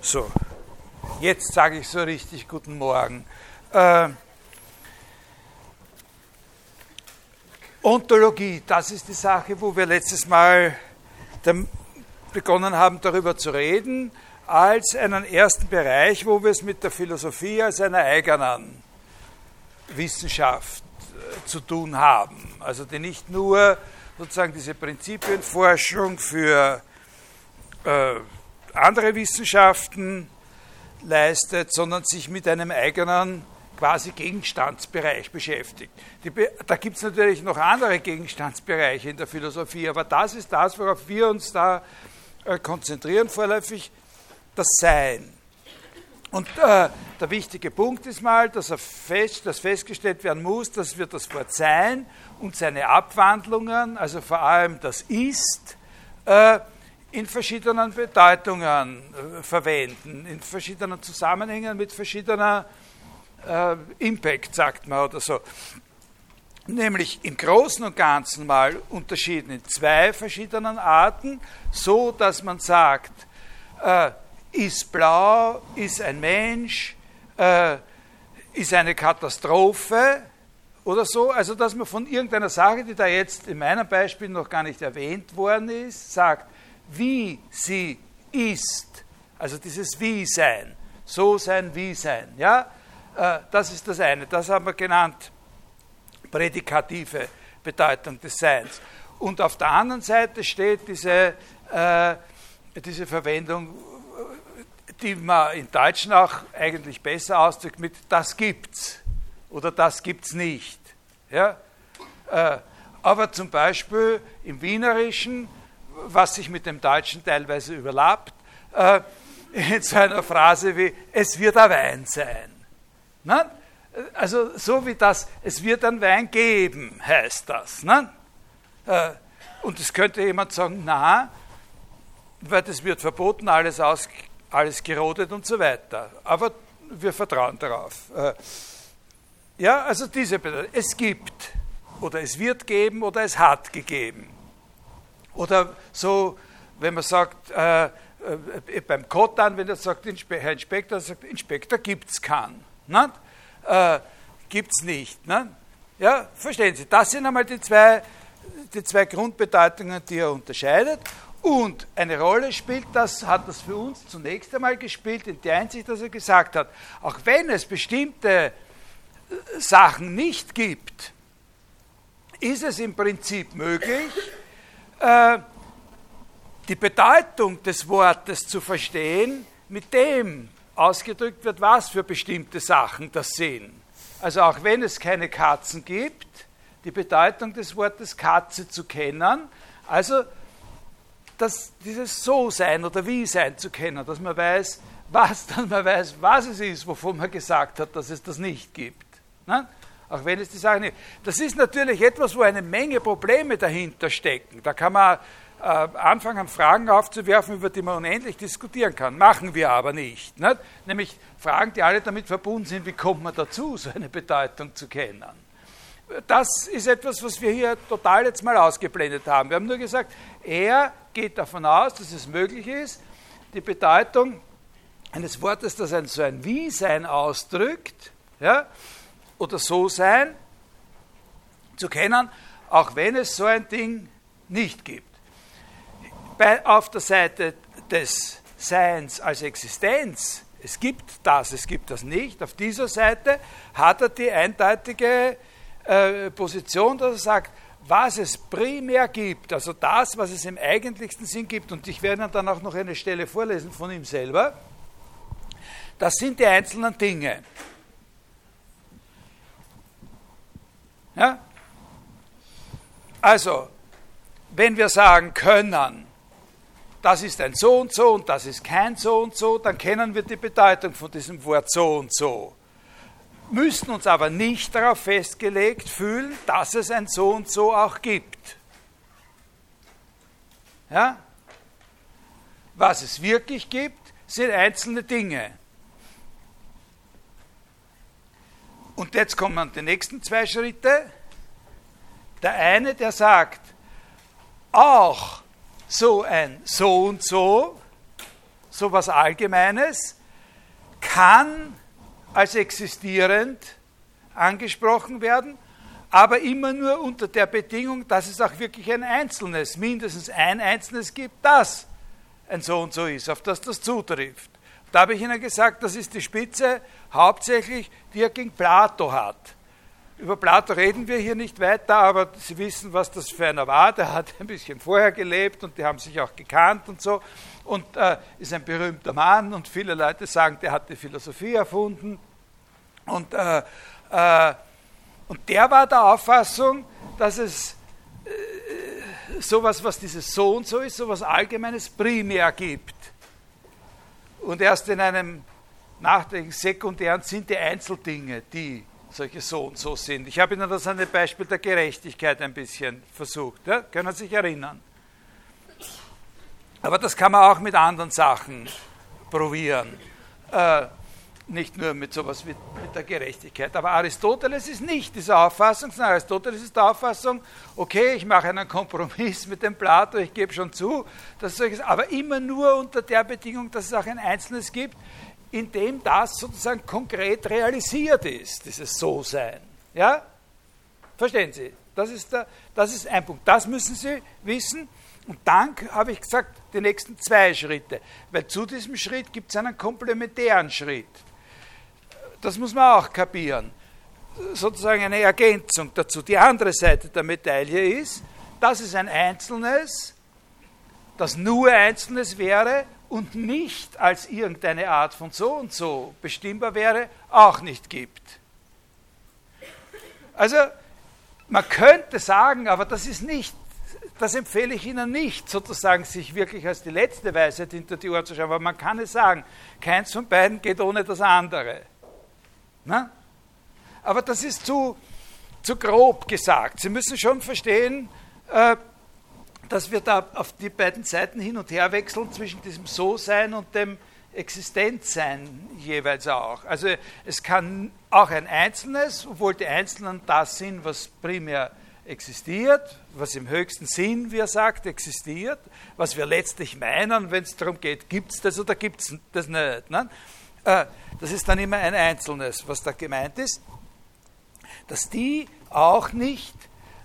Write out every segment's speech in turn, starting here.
So, jetzt sage ich so richtig guten Morgen. Äh, Ontologie, das ist die Sache, wo wir letztes Mal begonnen haben, darüber zu reden, als einen ersten Bereich, wo wir es mit der Philosophie als einer eigenen Wissenschaft äh, zu tun haben. Also die nicht nur sozusagen diese Prinzipienforschung für äh, andere Wissenschaften leistet, sondern sich mit einem eigenen quasi Gegenstandsbereich beschäftigt. Die, da gibt es natürlich noch andere Gegenstandsbereiche in der Philosophie, aber das ist das, worauf wir uns da äh, konzentrieren vorläufig, das Sein. Und äh, der wichtige Punkt ist mal, dass, fest, dass festgestellt werden muss, dass wir das Wort Sein und seine Abwandlungen, also vor allem das Ist, äh, in verschiedenen Bedeutungen äh, verwenden, in verschiedenen Zusammenhängen mit verschiedener äh, Impact, sagt man oder so. Nämlich im Großen und Ganzen mal unterschieden in zwei verschiedenen Arten, so dass man sagt, äh, ist blau, ist ein Mensch, äh, ist eine Katastrophe oder so. Also dass man von irgendeiner Sache, die da jetzt in meinem Beispiel noch gar nicht erwähnt worden ist, sagt, wie sie ist. Also dieses Wie-Sein. So sein, wie sein. Ja? Äh, das ist das eine. Das haben wir genannt, prädikative Bedeutung des Seins. Und auf der anderen Seite steht diese, äh, diese Verwendung, die man in Deutschen auch eigentlich besser ausdrückt mit das gibt's oder das gibt's nicht. Ja? Äh, aber zum Beispiel im Wienerischen, was sich mit dem Deutschen teilweise überlappt, äh, in so einer Phrase wie es wird ein Wein sein. Ne? Also so wie das, es wird ein Wein geben, heißt das. Ne? Äh, und es könnte jemand sagen, na, weil das wird verboten, alles, aus, alles gerodet und so weiter. Aber wir vertrauen darauf. Äh, ja, also diese Bedeutung. Es gibt oder es wird geben oder es hat gegeben. Oder so, wenn man sagt, äh, äh, beim Kotan, wenn er sagt, Herr Inspektor, sagt, Inspektor gibt es keinen. Ne? Gibt es nicht. Ne? Ja, verstehen Sie, das sind einmal die zwei, die zwei Grundbedeutungen, die er unterscheidet. Und eine Rolle spielt, das hat das für uns zunächst einmal gespielt, in der Einsicht, dass er gesagt hat, auch wenn es bestimmte äh, Sachen nicht gibt, ist es im Prinzip möglich, äh, die Bedeutung des Wortes zu verstehen mit dem, ausgedrückt wird, was für bestimmte Sachen das sind. Also auch wenn es keine Katzen gibt, die Bedeutung des Wortes Katze zu kennen, also das, dieses So-Sein oder Wie-Sein zu kennen, dass man weiß, was, dass man weiß, was es ist, wovon man gesagt hat, dass es das nicht gibt. Ne? Auch wenn es die Sache nicht. Das ist natürlich etwas, wo eine Menge Probleme dahinter stecken. Da kann man äh, anfangen, Fragen aufzuwerfen, über die man unendlich diskutieren kann. Machen wir aber nicht. nicht. Nämlich Fragen, die alle damit verbunden sind, wie kommt man dazu, so eine Bedeutung zu kennen. Das ist etwas, was wir hier total jetzt mal ausgeblendet haben. Wir haben nur gesagt, er geht davon aus, dass es möglich ist, die Bedeutung eines Wortes, das ein, so ein Wie-Sein ausdrückt, ja, oder So-Sein, zu kennen, auch wenn es so ein Ding nicht gibt bei, auf der Seite des Seins als Existenz, es gibt das, es gibt das nicht, auf dieser Seite hat er die eindeutige äh, Position, dass er sagt, was es primär gibt, also das, was es im eigentlichsten Sinn gibt, und ich werde dann auch noch eine Stelle vorlesen von ihm selber, das sind die einzelnen Dinge. Ja? Also, wenn wir sagen können, das ist ein so und so und das ist kein so und so, dann kennen wir die Bedeutung von diesem Wort so und so. Müssen uns aber nicht darauf festgelegt fühlen, dass es ein so und so auch gibt. Ja? Was es wirklich gibt, sind einzelne Dinge. Und jetzt kommen die nächsten zwei Schritte. Der eine, der sagt, auch so ein so und so, sowas Allgemeines, kann als existierend angesprochen werden, aber immer nur unter der Bedingung, dass es auch wirklich ein Einzelnes, mindestens ein Einzelnes gibt, das ein so und so ist, auf das das zutrifft. Da habe ich Ihnen gesagt, das ist die Spitze hauptsächlich, die er gegen Plato hat. Über Plato reden wir hier nicht weiter, aber Sie wissen, was das für einer war. Der hat ein bisschen vorher gelebt und die haben sich auch gekannt und so. Und äh, ist ein berühmter Mann und viele Leute sagen, der hat die Philosophie erfunden. Und, äh, äh, und der war der Auffassung, dass es äh, sowas, was dieses so und so ist, sowas Allgemeines primär gibt. Und erst in einem nachträglichen sekundären sind die Einzeldinge, die solche so und so sind. Ich habe Ihnen das an dem Beispiel der Gerechtigkeit ein bisschen versucht. Ja? Können Sie sich erinnern? Aber das kann man auch mit anderen Sachen probieren. Äh, nicht nur mit sowas wie mit der Gerechtigkeit. Aber Aristoteles ist nicht dieser Auffassung, sondern Aristoteles ist der Auffassung, okay, ich mache einen Kompromiss mit dem Plato, ich gebe schon zu, dass solches, aber immer nur unter der Bedingung, dass es auch ein Einzelnes gibt, in dem das sozusagen konkret realisiert ist, dieses So-Sein. Ja? Verstehen Sie? Das ist, der, das ist ein Punkt. Das müssen Sie wissen. Und dann habe ich gesagt, die nächsten zwei Schritte. Weil zu diesem Schritt gibt es einen komplementären Schritt. Das muss man auch kapieren. Sozusagen eine Ergänzung dazu. Die andere Seite der Medaille ist, dass es ein Einzelnes, das nur Einzelnes wäre und nicht als irgendeine Art von so und so bestimmbar wäre, auch nicht gibt. Also man könnte sagen, aber das ist nicht, das empfehle ich Ihnen nicht, sozusagen sich wirklich als die letzte Weisheit hinter die Ohren zu schauen, aber man kann es sagen, keins von beiden geht ohne das andere. Na? Aber das ist zu, zu grob gesagt. Sie müssen schon verstehen, äh, dass wir da auf die beiden Seiten hin und her wechseln zwischen diesem So-Sein und dem Existenzsein jeweils auch. Also es kann auch ein Einzelnes, obwohl die Einzelnen das sind, was primär existiert, was im höchsten Sinn, wie er sagt, existiert, was wir letztlich meinen, wenn es darum geht, gibt es das oder gibt es das nicht. Ne? Äh, das ist dann immer ein Einzelnes, was da gemeint ist, dass die auch nicht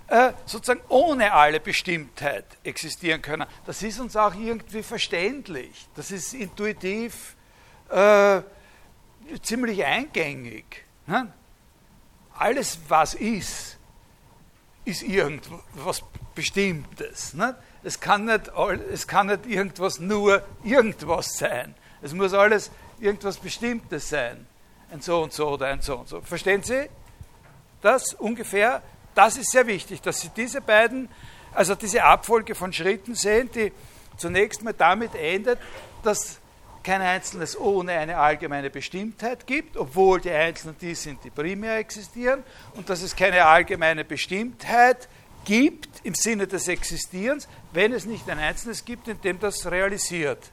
äh, sozusagen ohne alle Bestimmtheit existieren können. Das ist uns auch irgendwie verständlich. Das ist intuitiv äh, ziemlich eingängig. Ne? Alles, was ist, ist irgendwas Bestimmtes. Ne? Es, kann nicht, es kann nicht irgendwas nur irgendwas sein. Es muss alles irgendwas Bestimmtes sein. Ein so und so oder ein so und so. Verstehen Sie das ungefähr? Das ist sehr wichtig, dass Sie diese beiden, also diese Abfolge von Schritten sehen, die zunächst mal damit endet, dass kein Einzelnes ohne eine allgemeine Bestimmtheit gibt, obwohl die Einzelnen die sind, die primär existieren, und dass es keine allgemeine Bestimmtheit gibt im Sinne des Existierens, wenn es nicht ein Einzelnes gibt, in dem das realisiert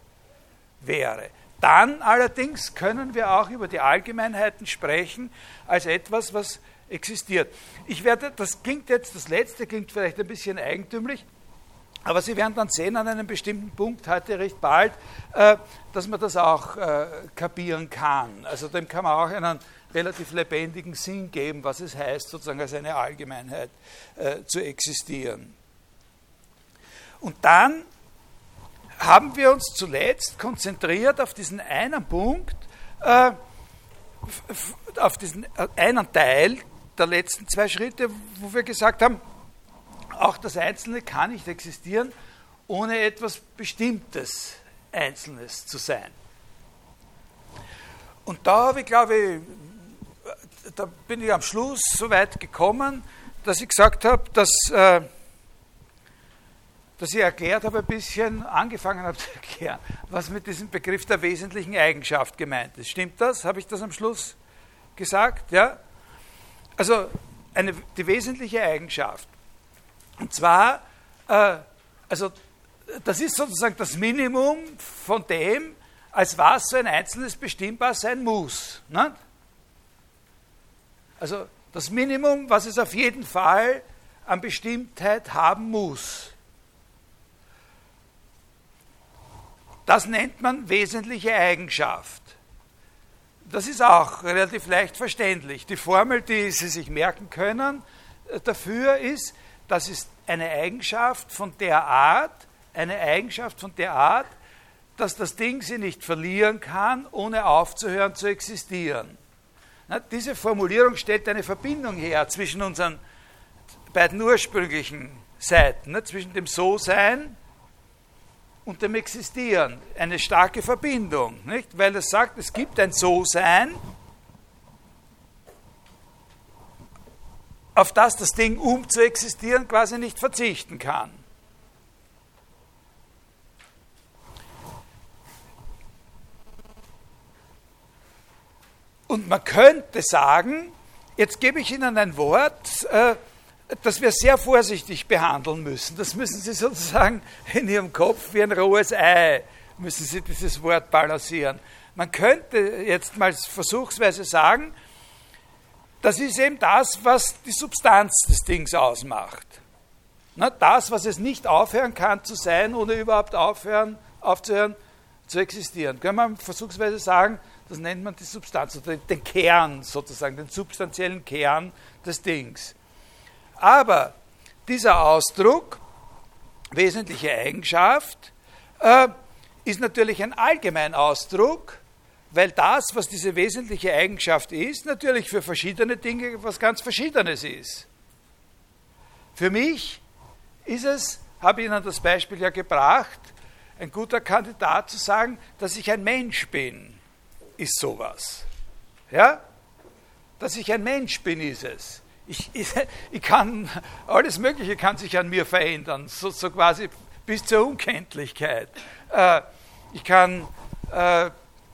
wäre. Dann allerdings können wir auch über die Allgemeinheiten sprechen als etwas, was existiert. Ich werde, das klingt jetzt, das letzte klingt vielleicht ein bisschen eigentümlich, aber Sie werden dann sehen an einem bestimmten Punkt heute recht bald, äh, dass man das auch äh, kapieren kann. Also dem kann man auch einen relativ lebendigen Sinn geben, was es heißt, sozusagen als eine Allgemeinheit äh, zu existieren. Und dann haben wir uns zuletzt konzentriert auf diesen einen Punkt, auf diesen einen Teil der letzten zwei Schritte, wo wir gesagt haben, auch das Einzelne kann nicht existieren, ohne etwas Bestimmtes Einzelnes zu sein. Und da habe ich, glaube ich, da bin ich am Schluss so weit gekommen, dass ich gesagt habe, dass, äh, dass ich erklärt habe, ein bisschen angefangen habe zu erklären, was mit diesem Begriff der wesentlichen Eigenschaft gemeint ist. Stimmt das? Habe ich das am Schluss gesagt? Ja? Also eine, die wesentliche Eigenschaft. Und zwar, äh, also das ist sozusagen das Minimum von dem, als was so ein Einzelnes bestimmbar sein muss. Ne? Also das Minimum, was es auf jeden Fall an Bestimmtheit haben muss. Das nennt man wesentliche Eigenschaft. Das ist auch relativ leicht verständlich. Die Formel, die Sie sich merken können äh, dafür ist, das ist eine Eigenschaft von der Art, eine Eigenschaft von der Art, dass das Ding sie nicht verlieren kann, ohne aufzuhören zu existieren. Diese Formulierung stellt eine Verbindung her zwischen unseren beiden ursprünglichen Seiten, ne, zwischen dem So-Sein und dem Existieren. Eine starke Verbindung, nicht? weil es sagt, es gibt ein So-Sein, auf das das Ding, um zu existieren, quasi nicht verzichten kann. Und man könnte sagen, jetzt gebe ich Ihnen ein Wort, äh, das wir sehr vorsichtig behandeln müssen. Das müssen Sie sozusagen in Ihrem Kopf wie ein rohes Ei, müssen Sie dieses Wort balancieren. Man könnte jetzt mal versuchsweise sagen, das ist eben das, was die Substanz des Dings ausmacht. das, was es nicht aufhören kann zu sein, ohne überhaupt aufhören, aufzuhören zu existieren. Können wir versuchsweise sagen, das nennt man die Substanz, oder den Kern sozusagen, den substanziellen Kern des Dings. Aber dieser Ausdruck, wesentliche Eigenschaft, äh, ist natürlich ein Allgemeinausdruck, weil das, was diese wesentliche Eigenschaft ist, natürlich für verschiedene Dinge was ganz Verschiedenes ist. Für mich ist es, habe ich Ihnen das Beispiel ja gebracht, ein guter Kandidat zu sagen, dass ich ein Mensch bin ist sowas. Ja? Dass ich ein Mensch bin, ist es. Ich, ich, ich kann, alles Mögliche kann sich an mir verändern, so, so quasi bis zur Unkenntlichkeit. Äh, ich kann äh,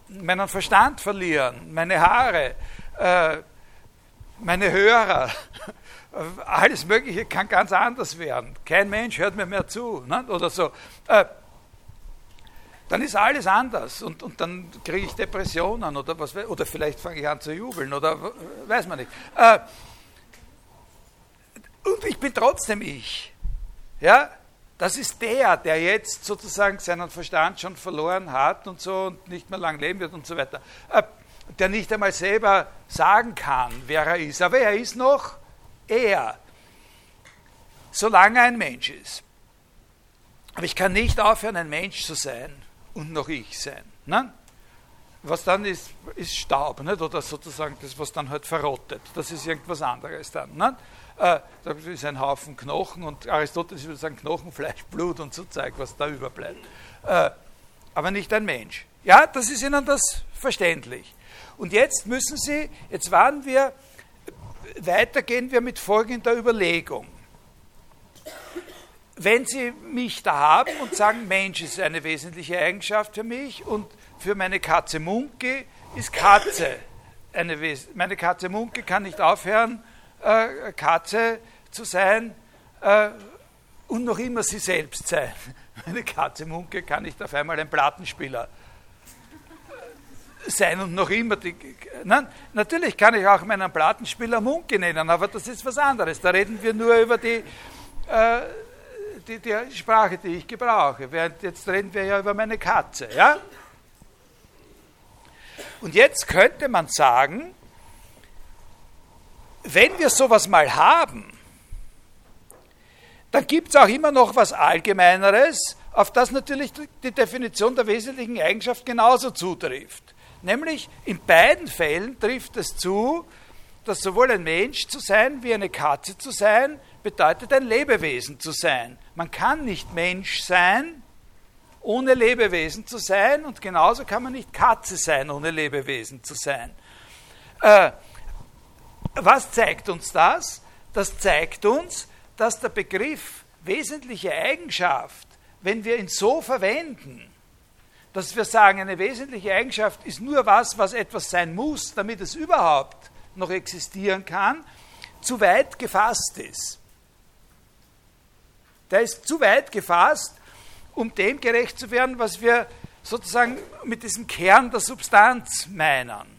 meinen Verstand verlieren, meine Haare, äh, meine Hörer, alles Mögliche kann ganz anders werden. Kein Mensch hört mir mehr zu ne? oder so. Äh, dann ist alles anders und, und dann kriege ich Depressionen oder was oder vielleicht fange ich an zu jubeln oder weiß man nicht. Und ich bin trotzdem ich. Ja, das ist der, der jetzt sozusagen seinen Verstand schon verloren hat und so und nicht mehr lang leben wird und so weiter. Äh, der nicht einmal selber sagen kann, wer er ist. Aber er ist noch er, solange er ein Mensch ist. Aber ich kann nicht aufhören, ein Mensch zu sein und noch ich sein. Ne? Was dann ist, ist Staub, nicht? oder sozusagen das, was dann halt verrottet. Das ist irgendwas anderes dann. Ne? Äh, das ist ein Haufen Knochen und Aristoteles würde sagen Knochen, Fleisch, Blut und so Zeug, was da überbleibt. Äh, aber nicht ein Mensch. Ja, das ist Ihnen das verständlich. Und jetzt müssen Sie, jetzt waren wir, weitergehen wir mit folgender Überlegung wenn Sie mich da haben und sagen, Mensch ist eine wesentliche Eigenschaft für mich und für meine Katze Munke ist Katze eine Wes meine Katze Munke kann nicht aufhören, äh, Katze zu sein äh, und noch immer sie selbst sein. Meine Katze Munke kann nicht auf einmal ein Plattenspieler sein und noch immer die. Nein, natürlich kann ich auch meinen Plattenspieler Munke nennen, aber das ist was anderes. Da reden wir nur über die. Äh, die, die Sprache, die ich gebrauche. Während jetzt reden wir ja über meine Katze. Ja? Und jetzt könnte man sagen, wenn wir sowas mal haben, dann gibt es auch immer noch was Allgemeineres, auf das natürlich die Definition der wesentlichen Eigenschaft genauso zutrifft. Nämlich in beiden Fällen trifft es zu, dass sowohl ein Mensch zu sein wie eine Katze zu sein bedeutet ein Lebewesen zu sein. Man kann nicht Mensch sein, ohne Lebewesen zu sein, und genauso kann man nicht Katze sein, ohne Lebewesen zu sein. Äh, was zeigt uns das? Das zeigt uns, dass der Begriff wesentliche Eigenschaft, wenn wir ihn so verwenden, dass wir sagen, eine wesentliche Eigenschaft ist nur was, was etwas sein muss, damit es überhaupt noch existieren kann, zu weit gefasst ist. Der ist zu weit gefasst, um dem gerecht zu werden, was wir sozusagen mit diesem Kern der Substanz meinen.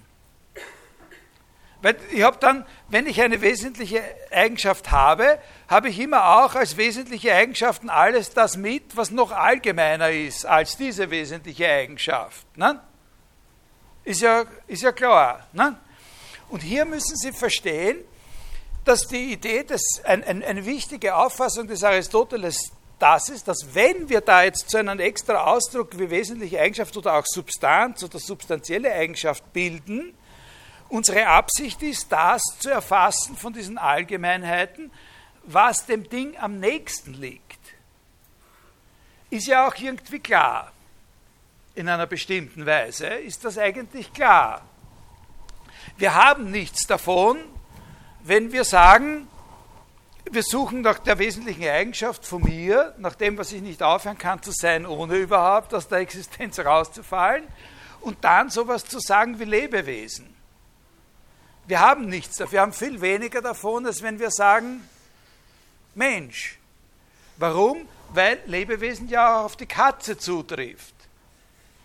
Weil ich habe dann, wenn ich eine wesentliche Eigenschaft habe, habe ich immer auch als wesentliche Eigenschaften alles das mit, was noch allgemeiner ist als diese wesentliche Eigenschaft. Ne? Ist, ja, ist ja klar. Ne? Und hier müssen Sie verstehen, dass die Idee, des, ein, ein, eine wichtige Auffassung des Aristoteles das ist, dass wenn wir da jetzt zu einem extra Ausdruck wie wesentliche Eigenschaft oder auch Substanz oder substanzielle Eigenschaft bilden, unsere Absicht ist, das zu erfassen von diesen Allgemeinheiten, was dem Ding am nächsten liegt. Ist ja auch irgendwie klar. In einer bestimmten Weise ist das eigentlich klar. Wir haben nichts davon, wenn wir sagen, wir suchen nach der wesentlichen Eigenschaft von mir, nach dem, was ich nicht aufhören kann zu sein, ohne überhaupt aus der Existenz rauszufallen, und dann sowas zu sagen wie Lebewesen. Wir haben nichts davon, wir haben viel weniger davon, als wenn wir sagen Mensch. Warum? Weil Lebewesen ja auch auf die Katze zutrifft.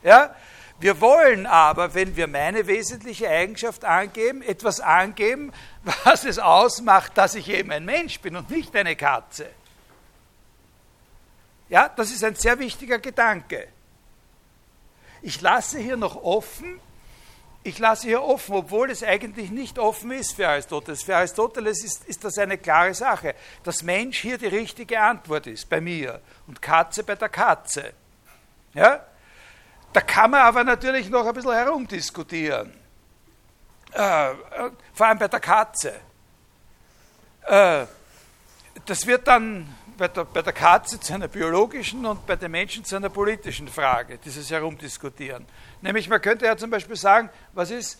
Ja? Wir wollen aber, wenn wir meine wesentliche Eigenschaft angeben, etwas angeben, was es ausmacht, dass ich eben ein Mensch bin und nicht eine Katze. Ja, das ist ein sehr wichtiger Gedanke. Ich lasse hier noch offen, ich lasse hier offen, obwohl es eigentlich nicht offen ist für Aristoteles. Für Aristoteles ist, ist das eine klare Sache, dass Mensch hier die richtige Antwort ist bei mir und Katze bei der Katze. Ja? Da kann man aber natürlich noch ein bisschen herumdiskutieren. Äh, äh, vor allem bei der Katze. Äh, das wird dann bei der, bei der Katze zu einer biologischen und bei den Menschen zu einer politischen Frage, dieses Herumdiskutieren. Nämlich, man könnte ja zum Beispiel sagen, was ist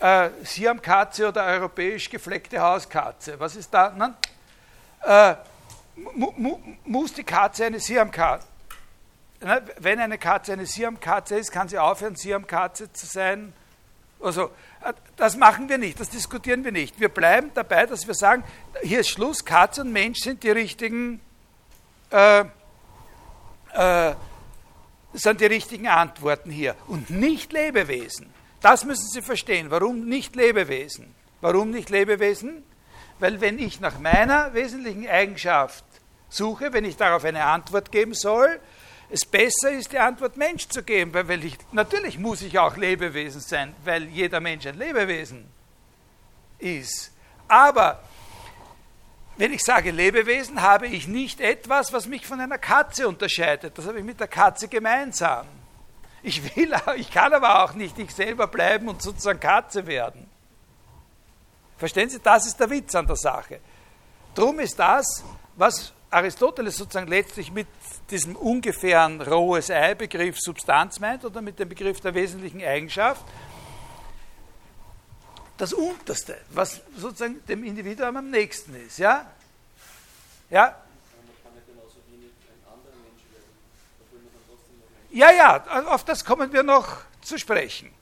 äh, Siamkatze oder europäisch gefleckte Hauskatze? Was ist da? Nein? Äh, mu, mu, muss die Katze eine Siamkatze wenn eine Katze eine Siamkatze ist, kann sie aufhören, Siamkatze zu sein. Also, das machen wir nicht, das diskutieren wir nicht. Wir bleiben dabei, dass wir sagen, hier ist Schluss, Katze und Mensch sind die richtigen, äh, äh, sind die richtigen Antworten hier und nicht Lebewesen. Das müssen Sie verstehen. Warum nicht Lebewesen? Warum nicht Lebewesen? Weil wenn ich nach meiner wesentlichen Eigenschaft suche, wenn ich darauf eine Antwort geben soll, es besser ist, die Antwort Mensch zu geben, weil ich, natürlich muss ich auch Lebewesen sein, weil jeder Mensch ein Lebewesen ist. Aber wenn ich sage Lebewesen, habe ich nicht etwas, was mich von einer Katze unterscheidet. Das habe ich mit der Katze gemeinsam. Ich will, ich kann aber auch nicht ich selber bleiben und sozusagen Katze werden. Verstehen Sie, das ist der Witz an der Sache. Drum ist das, was Aristoteles sozusagen letztlich mit diesem ungefähren rohes Ei-Begriff Substanz meint oder mit dem Begriff der wesentlichen Eigenschaft, das Unterste, was sozusagen dem Individuum am nächsten ist. Ja? Ja? Ja, ja, auf das kommen wir noch zu sprechen.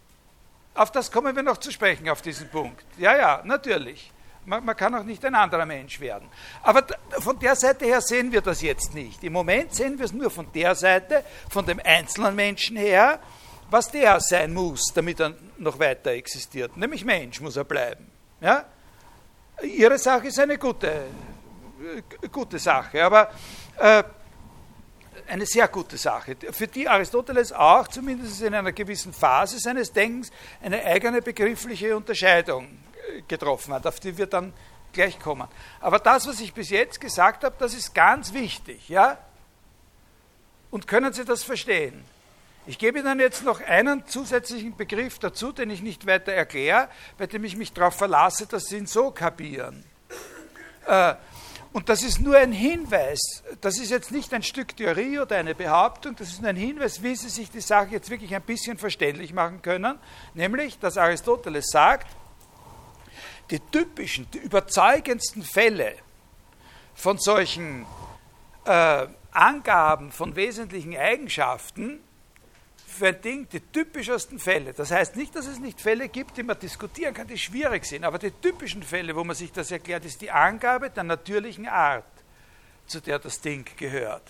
Auf das kommen wir noch zu sprechen, auf diesen Punkt. Ja, ja, natürlich. Man, man, kann auch nicht ein anderer Mensch werden. Aber von der Seite her sehen wir das jetzt nicht. Im Moment sehen wir es nur von der Seite, von dem einzelnen Menschen her, was der sein muss, damit er noch weiter existiert. Nämlich Mensch muss er bleiben. Ja? Ihre Sache ist eine gute, gute Sache, aber äh, eine sehr gute Sache, für die Aristoteles auch, zumindest in einer gewissen Phase seines Denkens, eine eigene begriffliche Unterscheidung getroffen hat, auf die wir dann gleich kommen. Aber das, was ich bis jetzt gesagt habe, das ist ganz wichtig, ja? Und können Sie das verstehen? Ich gebe Ihnen jetzt noch einen zusätzlichen Begriff dazu, den ich nicht weiter erkläre, bei dem ich mich darauf verlasse, dass Sie ihn so kapieren. Äh, und das ist nur ein Hinweis. Das ist jetzt nicht ein Stück Theorie oder eine Behauptung, das ist nur ein Hinweis, wie Sie sich die Sache jetzt wirklich ein bisschen verständlich machen können. Nämlich, dass Aristoteles sagt, die typischen, die überzeugendsten Fälle von solchen äh, Angaben von wesentlichen Eigenschaften für ein Ding, die typischsten Fälle. Das heißt nicht, dass es nicht Fälle gibt, die man diskutieren kann, die schwierig sind, aber die typischen Fälle, wo man sich das erklärt, ist die Angabe der natürlichen Art, zu der das Ding gehört.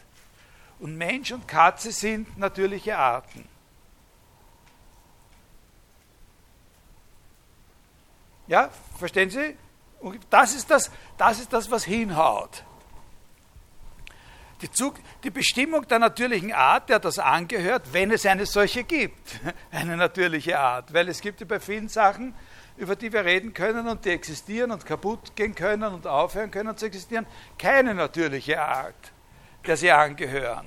Und Mensch und Katze sind natürliche Arten. Ja, verstehen Sie? Und das ist das, das ist das, was hinhaut. Die, Zug, die Bestimmung der natürlichen Art, der das angehört, wenn es eine solche gibt, eine natürliche Art. Weil es gibt ja bei vielen Sachen, über die wir reden können und die existieren und kaputt gehen können und aufhören können zu existieren, keine natürliche Art, der sie angehören.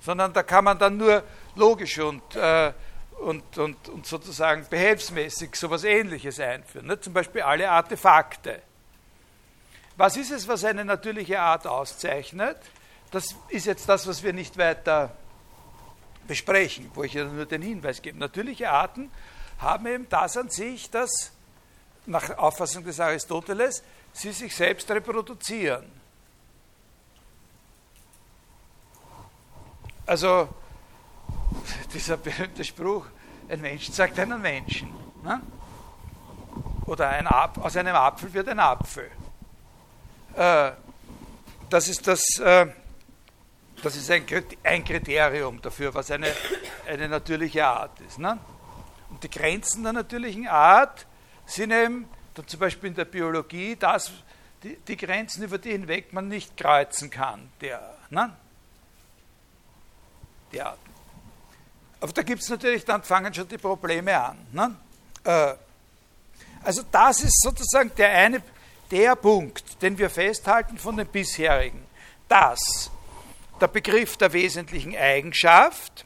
Sondern da kann man dann nur logisch und, äh, und, und, und sozusagen behelfsmäßig sowas Ähnliches einführen. Ne? Zum Beispiel alle Artefakte. Was ist es, was eine natürliche Art auszeichnet? Das ist jetzt das, was wir nicht weiter besprechen, wo ich ja nur den Hinweis gebe. Natürliche Arten haben eben das an sich, dass nach Auffassung des Aristoteles sie sich selbst reproduzieren. Also dieser berühmte Spruch, ein Mensch sagt einen Menschen. Ne? Oder ein aus einem Apfel wird ein Apfel. Äh, das ist das, äh, das ist ein, Kriterium dafür, was eine, eine natürliche Art ist. Ne? Und die Grenzen der natürlichen Art sind eben, zum Beispiel in der Biologie, das, die, die Grenzen, über die hinweg man nicht kreuzen kann. Der, ne? Die Arten. Aber da gibt es natürlich, dann fangen schon die Probleme an. Ne? Äh, also das ist sozusagen der eine, der Punkt, den wir festhalten von den bisherigen, dass der Begriff der wesentlichen Eigenschaft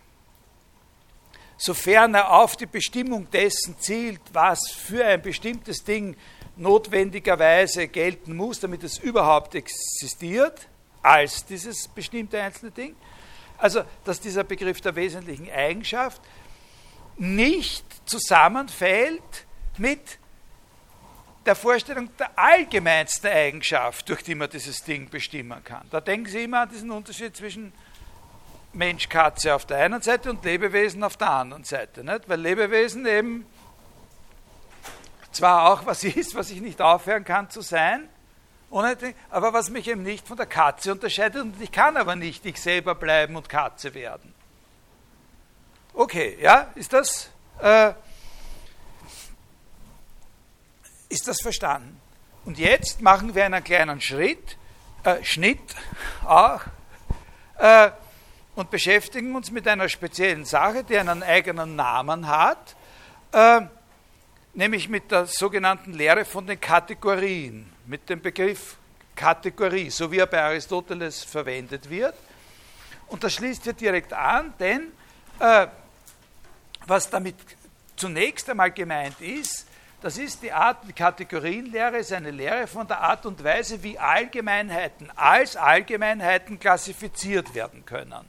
sofern er auf die Bestimmung dessen zielt, was für ein bestimmtes Ding notwendigerweise gelten muss, damit es überhaupt existiert, als dieses bestimmte einzelne Ding. Also, dass dieser Begriff der wesentlichen Eigenschaft nicht zusammenfällt mit der Vorstellung der allgemeinsten Eigenschaft, durch die man dieses Ding bestimmen kann. Da denken Sie immer an diesen Unterschied zwischen Mensch, Katze auf der einen Seite und Lebewesen auf der anderen Seite. Nicht? Weil Lebewesen eben zwar auch was ist, was ich nicht aufhören kann zu sein, aber was mich eben nicht von der Katze unterscheidet und ich kann aber nicht ich selber bleiben und Katze werden. Okay, ja, ist das, äh, ist das verstanden? Und jetzt machen wir einen kleinen Schritt, äh, Schnitt auch, äh, und beschäftigen uns mit einer speziellen Sache, die einen eigenen Namen hat, äh, nämlich mit der sogenannten Lehre von den Kategorien, mit dem Begriff Kategorie, so wie er bei Aristoteles verwendet wird. Und das schließt hier direkt an, denn äh, was damit zunächst einmal gemeint ist, das ist die Art, die Kategorienlehre ist eine Lehre von der Art und Weise, wie Allgemeinheiten als Allgemeinheiten klassifiziert werden können.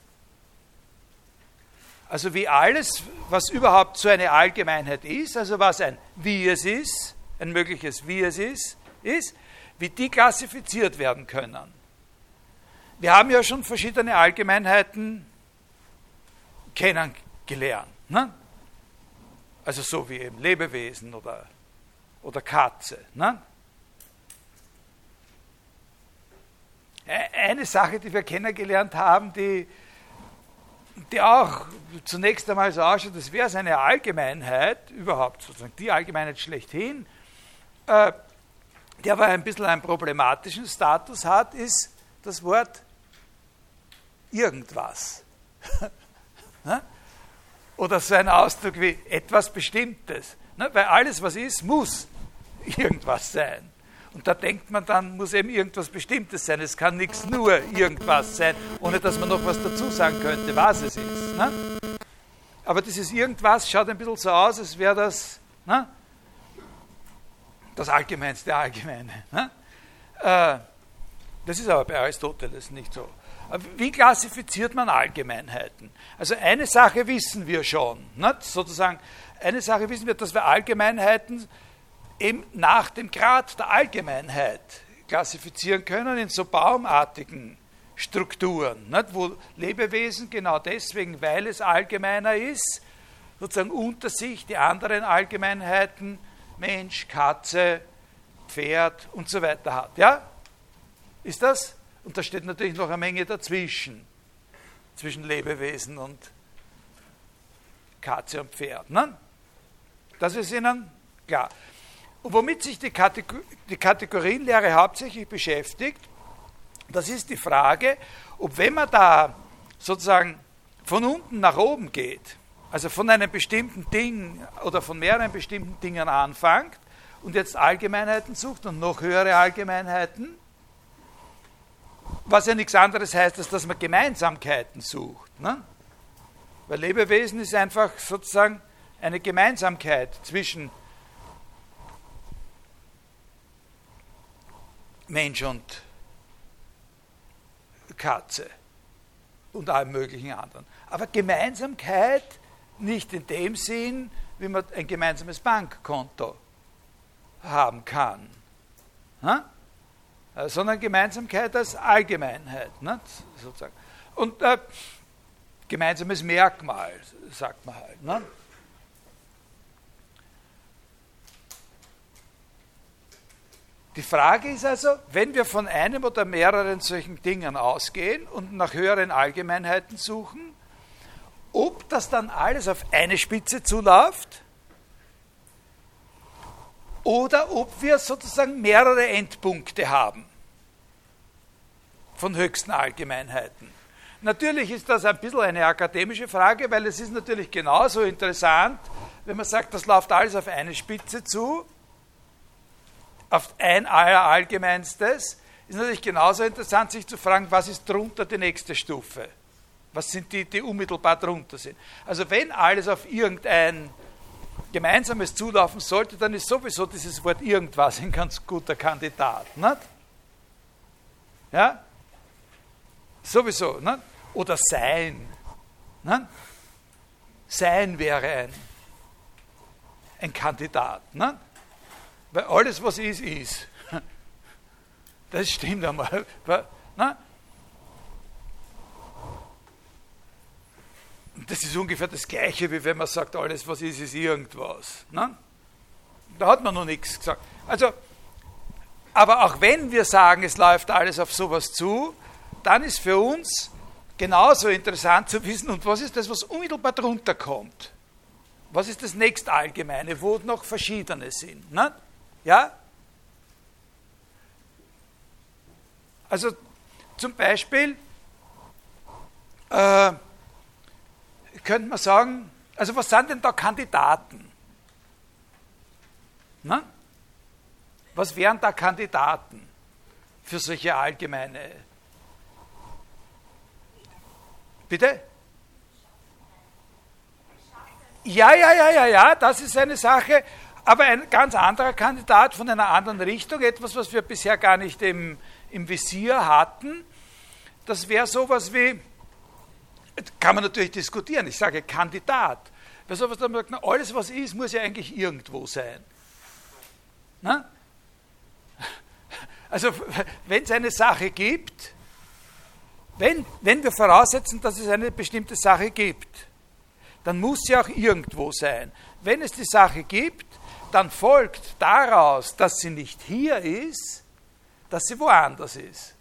Also wie alles, was überhaupt so eine Allgemeinheit ist, also was ein wie es ist, ein mögliches wie es ist, ist, wie die klassifiziert werden können. Wir haben ja schon verschiedene Allgemeinheiten kennengelernt. Ne? Also so wie eben Lebewesen oder, oder Katze. Ne? Eine Sache, die wir kennengelernt haben, die die auch zunächst einmal so ausschaut, das wäre seine Allgemeinheit, überhaupt sozusagen die Allgemeinheit schlechthin, äh, der aber ein bisschen einen problematischen Status hat, ist das Wort irgendwas. Ne? Oder so ein Ausdruck wie etwas Bestimmtes. Ne? Weil alles, was ist, muss irgendwas sein. Und da denkt man dann, muss eben irgendwas Bestimmtes sein. Es kann nichts nur irgendwas sein, ohne dass man noch was dazu sagen könnte, was es ist. Ne? Aber dieses irgendwas schaut ein bisschen so aus, als wäre das ne? Das Allgemeinste Allgemeine. Ne? Äh, das ist aber bei Aristoteles nicht so. Wie klassifiziert man Allgemeinheiten? Also eine Sache wissen wir schon, sozusagen, eine Sache wissen wir, dass wir Allgemeinheiten eben nach dem Grad der Allgemeinheit klassifizieren können in so baumartigen Strukturen, nicht? wo Lebewesen genau deswegen, weil es allgemeiner ist, sozusagen unter sich die anderen Allgemeinheiten, Mensch, Katze, Pferd und so weiter hat. Ja? Ist das? Und da steht natürlich noch eine Menge dazwischen, zwischen Lebewesen und Katze und Pferd. Ne? Das ist Ihnen klar. Und womit sich die, Kategor die Kategorienlehre hauptsächlich beschäftigt, das ist die Frage, ob wenn man da sozusagen von unten nach oben geht, also von einem bestimmten Ding oder von mehreren bestimmten Dingen anfängt und jetzt Allgemeinheiten sucht und noch höhere Allgemeinheiten, was ja nichts anderes heißt, als dass man Gemeinsamkeiten sucht. Ne? Weil Lebewesen ist einfach sozusagen eine Gemeinsamkeit zwischen Mensch und Katze und allem möglichen anderen. Aber Gemeinsamkeit nicht in dem Sinn, wie man ein gemeinsames Bankkonto haben kann, ne? sondern Gemeinsamkeit als Allgemeinheit. Ne? Sozusagen. Und äh, gemeinsames Merkmal, sagt man halt. Ne? Die Frage ist also, wenn wir von einem oder mehreren solchen Dingen ausgehen und nach höheren Allgemeinheiten suchen, ob das dann alles auf eine Spitze zuläuft oder ob wir sozusagen mehrere Endpunkte haben von höchsten Allgemeinheiten. Natürlich ist das ein bisschen eine akademische Frage, weil es ist natürlich genauso interessant, wenn man sagt, das läuft alles auf eine Spitze zu, auf ein Allerallgemeinstes, ist natürlich genauso interessant, sich zu fragen, was ist drunter die nächste Stufe? Was sind die, die unmittelbar drunter sind? Also wenn alles auf irgendein gemeinsames zulaufen sollte, dann ist sowieso dieses Wort irgendwas ein ganz guter Kandidat. Nicht? Ja? Sowieso. Nicht? Oder sein. Nicht? Sein wäre ein, ein Kandidat. Nicht? Weil alles, was ist, ist. Das stimmt einmal. Na? Das ist ungefähr das Gleiche, wie wenn man sagt, alles, was ist, ist irgendwas. Na? Da hat man noch nichts gesagt. Also, aber auch wenn wir sagen, es läuft alles auf sowas zu, dann ist für uns genauso interessant zu wissen, und was ist das, was unmittelbar drunter kommt? Was ist das nächstallgemeine, wo noch verschiedene sind? Ne? Ja? Also zum Beispiel äh, könnte man sagen, also was sind denn da Kandidaten? Na? Was wären da Kandidaten für solche allgemeine? Bitte? Ja, ja, ja, ja, ja, das ist eine Sache. Aber ein ganz anderer Kandidat von einer anderen Richtung, etwas, was wir bisher gar nicht im, im Visier hatten, das wäre sowas wie, kann man natürlich diskutieren, ich sage Kandidat. Weil sowas dann sagt, alles was ist, muss ja eigentlich irgendwo sein. Na? Also wenn es eine Sache gibt, wenn, wenn wir voraussetzen, dass es eine bestimmte Sache gibt, dann muss sie auch irgendwo sein. Wenn es die Sache gibt, dann folgt daraus, dass sie nicht hier ist, dass sie woanders ist.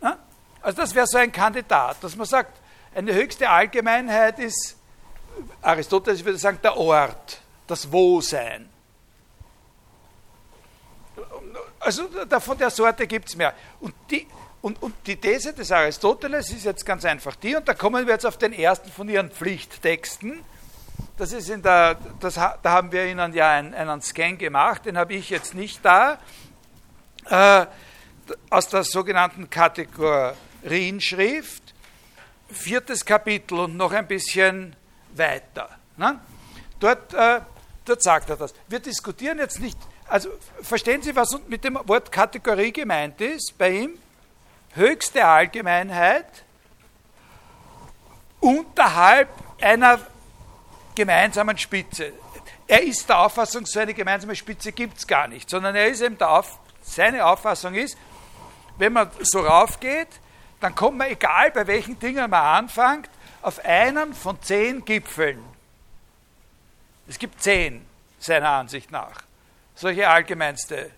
Na? Also das wäre so ein Kandidat, dass man sagt, eine höchste Allgemeinheit ist, Aristoteles würde sagen, der Ort, das Wo-Sein. Also von der Sorte gibt es mehr. Und die, und, und, die These des Aristoteles ist jetzt ganz einfach die, und da kommen wir jetzt auf den ersten von ihren Pflichttexten, das ist in der, das, da haben wir Ihnen ja einen, einen Scan gemacht, den habe ich jetzt nicht da, äh, aus der sogenannten Kategorienschrift, viertes Kapitel und noch ein bisschen weiter. Ne? Dort, äh, dort sagt er das. Wir diskutieren jetzt nicht, also verstehen Sie, was mit dem Wort Kategorie gemeint ist bei ihm? Höchste Allgemeinheit unterhalb einer gemeinsamen Spitze. Er ist der Auffassung, so eine gemeinsame Spitze gibt es gar nicht, sondern er ist eben der Auf, seine Auffassung ist, wenn man so raufgeht, dann kommt man, egal bei welchen Dingen man anfängt, auf einen von zehn Gipfeln. Es gibt zehn, seiner Ansicht nach. Solche allgemeinste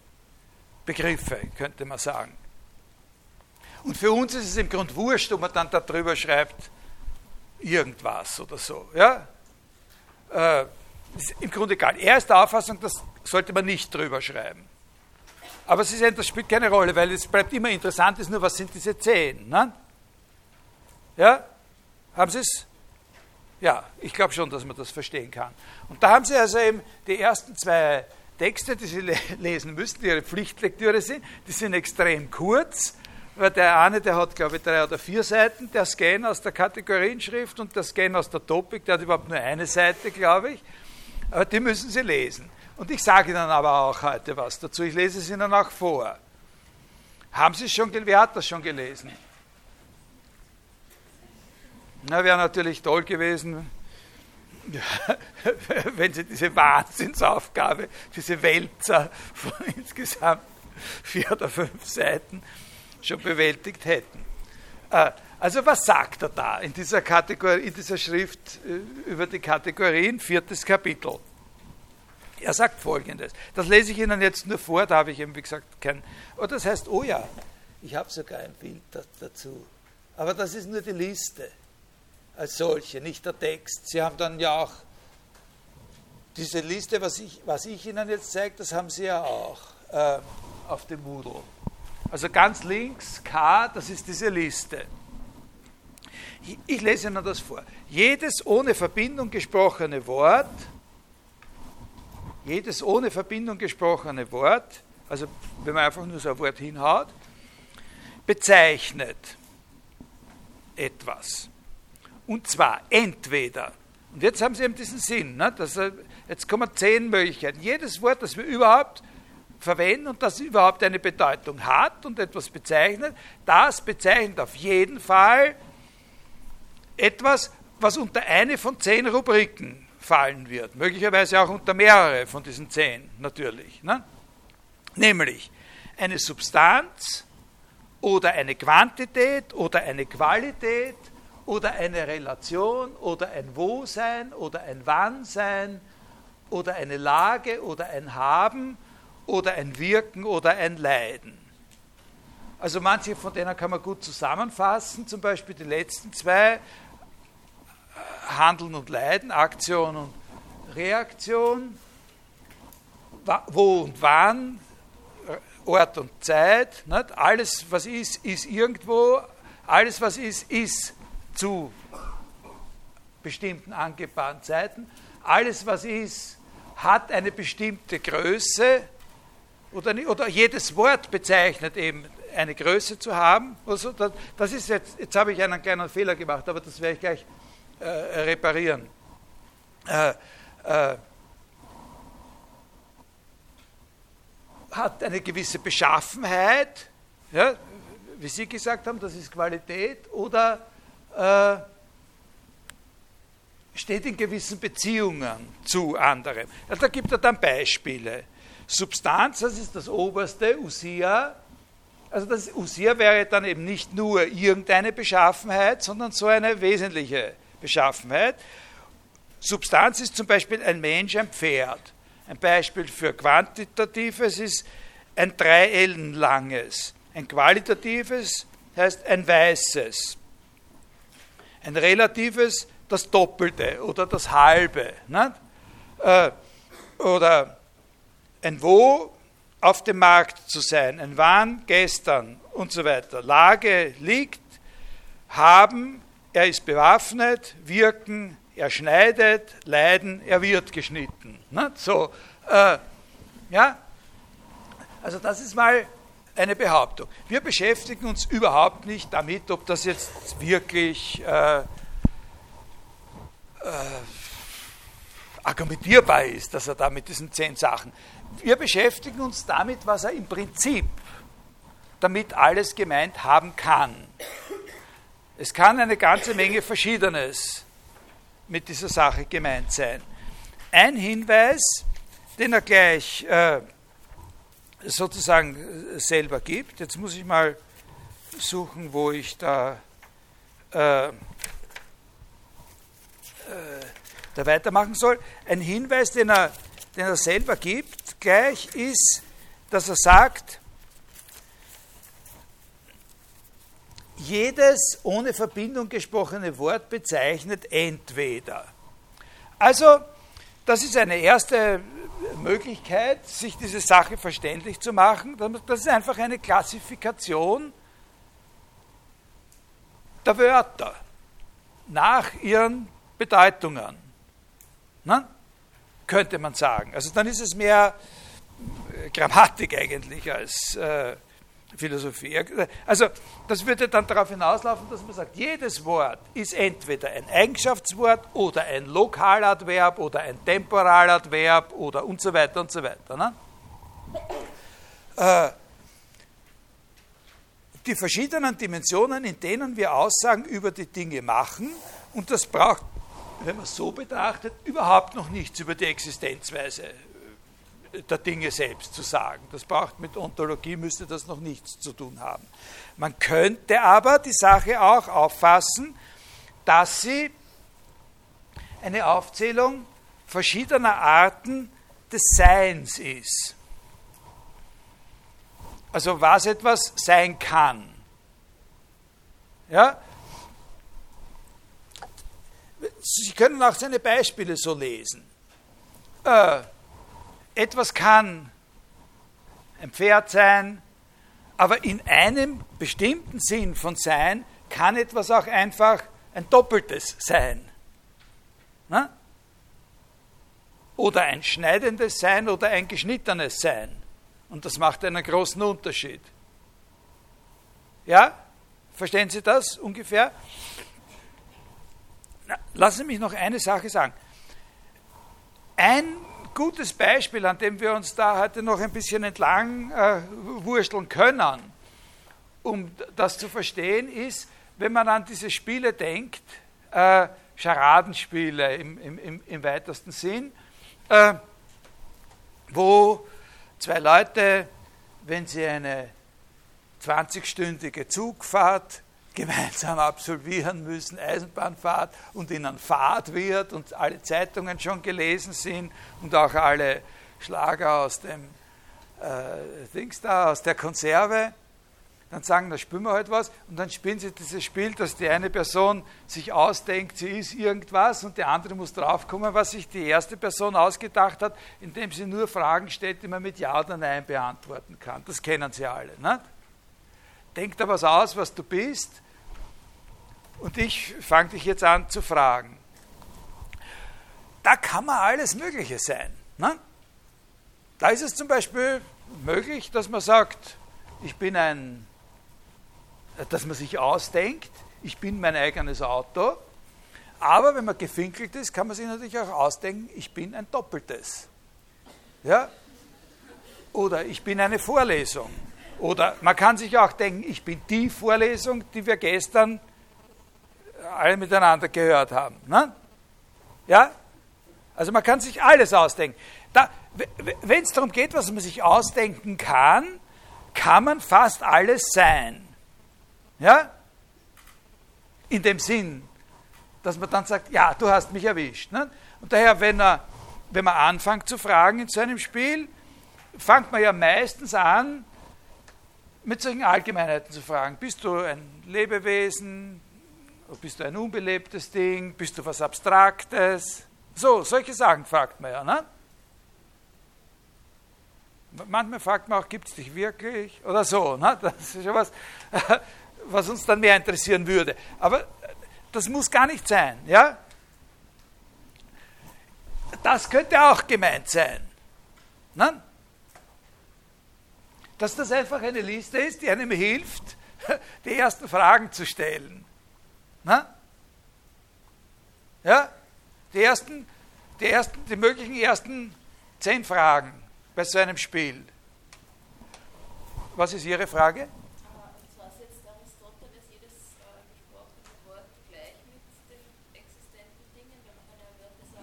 Begriffe, könnte man sagen. Und für uns ist es im Grunde wurscht, ob man dann darüber schreibt, irgendwas oder so. Ja? äh, ist im Grunde egal. Er ist der Auffassung, das sollte man nicht drüber schreiben. Aber Sie sehen, das spielt keine Rolle, weil es bleibt immer interessant, ist nur, was sind diese zehn? Ne? Ja? Haben Sie es? Ja, ich glaube schon, dass man das verstehen kann. Und da haben Sie also eben die ersten zwei Texte, die Sie lesen müssen, die Ihre Pflichtlektüre sind, die sind extrem kurz, weil der eine, der hat, glaube ich, drei oder vier Seiten, der Scan aus der Kategorienschrift und der Scan aus der Topik, der hat überhaupt nur eine Seite, glaube ich. Aber die müssen Sie lesen. Und ich sage Ihnen aber auch heute was dazu. Ich lese es Ihnen auch vor. Haben Sie schon, wer hat das schon gelesen? Na, wäre natürlich toll gewesen, wenn Sie diese Wahnsinnsaufgabe, diese Wälzer von insgesamt vier oder fünf Seiten schon bewältigt hätten. Äh, also was sagt er da in dieser, Kategorie, in dieser Schrift äh, über die Kategorien, viertes Kapitel? Er sagt Folgendes. Das lese ich Ihnen jetzt nur vor, da habe ich eben, wie gesagt, kein... Oh, das heißt, oh ja, ich habe sogar ein Bild dazu. Aber das ist nur die Liste als solche, nicht der Text. Sie haben dann ja auch diese Liste, was ich, was ich Ihnen jetzt zeige, das haben Sie ja auch äh, auf dem Moodle. Also ganz links K, das ist diese Liste. Ich, ich lese Ihnen das vor. Jedes ohne Verbindung gesprochene Wort jedes ohne Verbindung gesprochene Wort, also wenn man einfach nur so ein Wort hinhaut, bezeichnet etwas. Und zwar entweder, und jetzt haben Sie eben diesen Sinn, ne, dass, jetzt kommen zehn Möglichkeiten. Jedes Wort, das wir überhaupt verwenden und das überhaupt eine Bedeutung hat und etwas bezeichnet, das bezeichnet auf jeden Fall etwas, was unter eine von zehn Rubriken fallen wird. Möglicherweise auch unter mehrere von diesen zehn, natürlich. Ne? Nämlich eine Substanz oder eine Quantität oder eine Qualität oder eine Relation oder ein Wo-Sein oder ein Wann-Sein oder eine Lage oder ein Haben oder ein Wirken oder ein Leiden. Also manche von denen kann man gut zusammenfassen, zum Beispiel die letzten zwei, Handeln und Leiden, Aktion und Reaktion, wo und wann, Ort und Zeit, nicht? alles was ist, ist irgendwo, alles was ist, ist zu bestimmten angebahnten Zeiten, alles was ist, hat eine bestimmte Größe oder, oder jedes Wort bezeichnet eben eine Größe zu haben. Also das, das ist jetzt, jetzt habe ich einen kleinen Fehler gemacht, aber das werde ich gleich äh, reparieren. Äh, äh, hat eine gewisse Beschaffenheit, ja, wie Sie gesagt haben, das ist Qualität, oder äh, steht in gewissen Beziehungen zu anderen. Ja, da gibt er dann Beispiele. Substanz, das ist das oberste, Usia. Also das Usia wäre dann eben nicht nur irgendeine Beschaffenheit, sondern so eine wesentliche Beschaffenheit. Substanz ist zum Beispiel ein Mensch, ein Pferd. Ein Beispiel für Quantitatives ist ein drei langes. Ein Qualitatives heißt ein weißes. Ein relatives das Doppelte oder das Halbe. Äh, oder ein Wo auf dem Markt zu sein, ein Wann gestern und so weiter. Lage liegt, haben er ist bewaffnet, wirken, er schneidet, leiden, er wird geschnitten. Ne? So, äh, ja, also das ist mal eine Behauptung. Wir beschäftigen uns überhaupt nicht damit, ob das jetzt wirklich äh, äh, argumentierbar ist, dass er da mit diesen zehn Sachen. Wir beschäftigen uns damit, was er im Prinzip damit alles gemeint haben kann. Es kann eine ganze Menge Verschiedenes mit dieser Sache gemeint sein. Ein Hinweis, den er gleich äh, sozusagen selber gibt, jetzt muss ich mal suchen, wo ich da, äh, äh, da weitermachen soll. Ein Hinweis, den er, den er selber gibt, gleich ist, dass er sagt, jedes ohne Verbindung gesprochene Wort bezeichnet entweder. Also, das ist eine erste Möglichkeit, sich diese Sache verständlich zu machen. Das ist einfach eine Klassifikation der Wörter nach ihren Bedeutungen. Ne? Könnte man sagen. Also dann ist es mehr Grammatik eigentlich als äh, Philosophie. Also das würde dann darauf hinauslaufen, dass man sagt, jedes Wort ist entweder ein Eigenschaftswort oder ein Lokaladverb oder ein Temporaladverb oder und so weiter und so weiter. Ne? Äh, die verschiedenen Dimensionen, in denen wir Aussagen über die Dinge machen, und das braucht, wenn man es so betrachtet, überhaupt noch nichts über die Existenzweise der Dinge selbst zu sagen. Das braucht mit Ontologie, müsste das noch nichts zu tun haben. Man könnte aber die Sache auch auffassen, dass sie eine Aufzählung verschiedener Arten des Seins ist. Also was etwas sein kann. Ja? Sie können auch seine Beispiele so lesen. Äh, etwas kann ein Pferd sein, aber in einem bestimmten Sinn von Sein kann etwas auch einfach ein doppeltes sein. Na? Oder ein schneidendes Sein oder ein geschnittenes Sein. Und das macht einen großen Unterschied. Ja? Verstehen Sie das ungefähr? Na, lassen Sie mich noch eine Sache sagen. Ein gutes Beispiel, an dem wir uns da heute noch ein bisschen entlang äh, wursteln können, um das zu verstehen, ist, wenn man an diese Spiele denkt, äh, Scharadenspiele im, im, im, weitesten Sinn, äh, wo zwei Leute, wenn sie eine 20-stündige Zugfahrt gemeinsam absolvieren müssen, Eisenbahnfahrt und ihnen Fahrt wird und alle Zeitungen schon gelesen sind und auch alle Schlager aus dem äh, Dings da, aus der Konserve, dann sagen, da spielen wir halt was und dann spielen sie dieses Spiel, dass die eine Person sich ausdenkt, sie ist irgendwas und die andere muss draufkommen, was sich die erste Person ausgedacht hat, indem sie nur Fragen stellt, die man mit Ja oder Nein beantworten kann. Das kennen sie alle. Nicht? Denk da was aus, was du bist und ich fange dich jetzt an zu fragen. Da kann man alles Mögliche sein. Ne? Da ist es zum Beispiel möglich, dass man sagt, ich bin ein, dass man sich ausdenkt, ich bin mein eigenes Auto. Aber wenn man gefinkelt ist, kann man sich natürlich auch ausdenken, ich bin ein Doppeltes. Ja? Oder ich bin eine Vorlesung. Oder man kann sich auch denken, ich bin die Vorlesung, die wir gestern alle miteinander gehört haben. Ne? Ja? Also man kann sich alles ausdenken. Wenn es darum geht, was man sich ausdenken kann, kann man fast alles sein. Ja? In dem Sinn, dass man dann sagt, ja, du hast mich erwischt. Ne? Und daher, wenn, er, wenn man anfängt zu fragen in so einem Spiel, fängt man ja meistens an, mit solchen Allgemeinheiten zu fragen. Bist du ein Lebewesen? Bist du ein unbelebtes Ding? Bist du was Abstraktes? So, solche Sachen fragt man ja. Ne? Manchmal fragt man auch, gibt es dich wirklich? Oder so. Ne? Das ist schon was, was uns dann mehr interessieren würde. Aber das muss gar nicht sein. Ja? Das könnte auch gemeint sein. Ne? Dass das einfach eine Liste ist, die einem hilft, die ersten Fragen zu stellen. Na? Ja? Die ersten, die ersten, die möglichen ersten zehn Fragen bei so einem Spiel. Was ist Ihre Frage?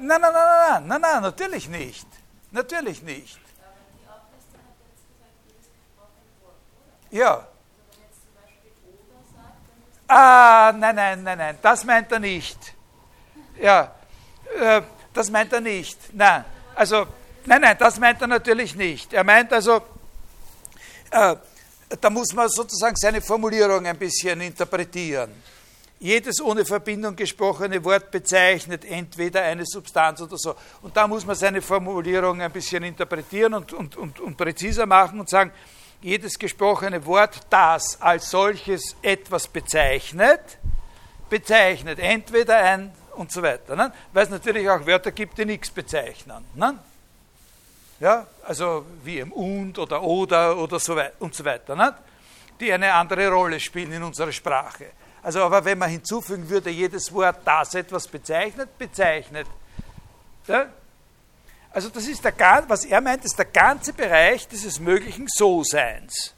Nein, nein, nein, nein, nein, nein, natürlich nicht. Natürlich nicht. Ja. Ah, nein, nein, nein, nein, das meint er nicht. Ja, äh, das meint er nicht. Nein, also, nein, nein, das meint er natürlich nicht. Er meint also, äh, da muss man sozusagen seine Formulierung ein bisschen interpretieren. jedes ohne Verbindung gesprochene Wort bezeichnet entweder eine Substanz oder so. Und da muss man seine Formulierung ein bisschen interpretieren und, und, und, und präziser machen und sagen, jedes gesprochene Wort, das als solches etwas bezeichnet, bezeichnet entweder ein und so weiter. Ne? Weil es natürlich auch Wörter gibt, die nichts bezeichnen. Ne? Ja, also wie im und oder oder oder so weiter und so weiter, ne? die eine andere Rolle spielen in unserer Sprache. Also aber wenn man hinzufügen würde, jedes Wort, das etwas bezeichnet, bezeichnet. Ja? Also das ist der, was er meint, ist der ganze Bereich dieses möglichen So-Seins,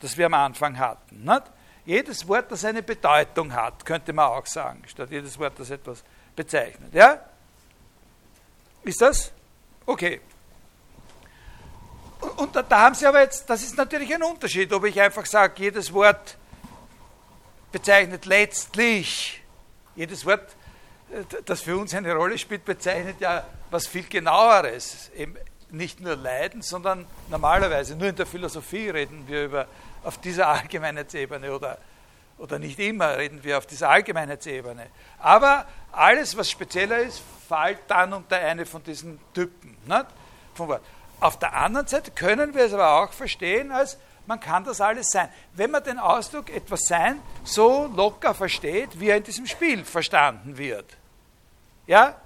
das wir am Anfang hatten. Nicht? Jedes Wort, das eine Bedeutung hat, könnte man auch sagen, statt jedes Wort, das etwas bezeichnet. Ja? Ist das? Okay. Und, da, da haben Sie aber jetzt, das ist natürlich ein Unterschied, ob ich einfach sage, jedes Wort bezeichnet letztlich, jedes Wort, äh, das für uns eine Rolle spielt, bezeichnet ja was viel genaueres. Eben nicht nur Leiden, sondern normalerweise, nur in der Philosophie reden wir über auf dieser Allgemeinheitsebene oder, oder nicht immer reden wir auf dieser Allgemeinheitsebene. Aber alles, was spezieller ist, fällt dann unter eine von diesen Typen. Wort. Auf der anderen Seite können wir es aber auch verstehen als man kann das alles sein. Wenn man den Ausdruck etwas sein so locker versteht, wie er in diesem Spiel verstanden wird. Ja?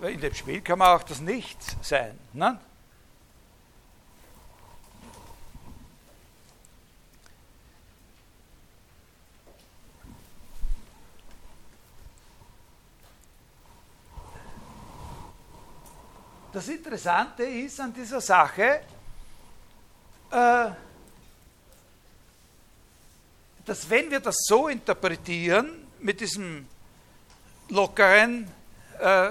In dem Spiel kann man auch das Nichts sein. Ne? Das Interessante ist an dieser Sache, äh, dass wenn wir das so interpretieren, mit diesem lockeren, äh,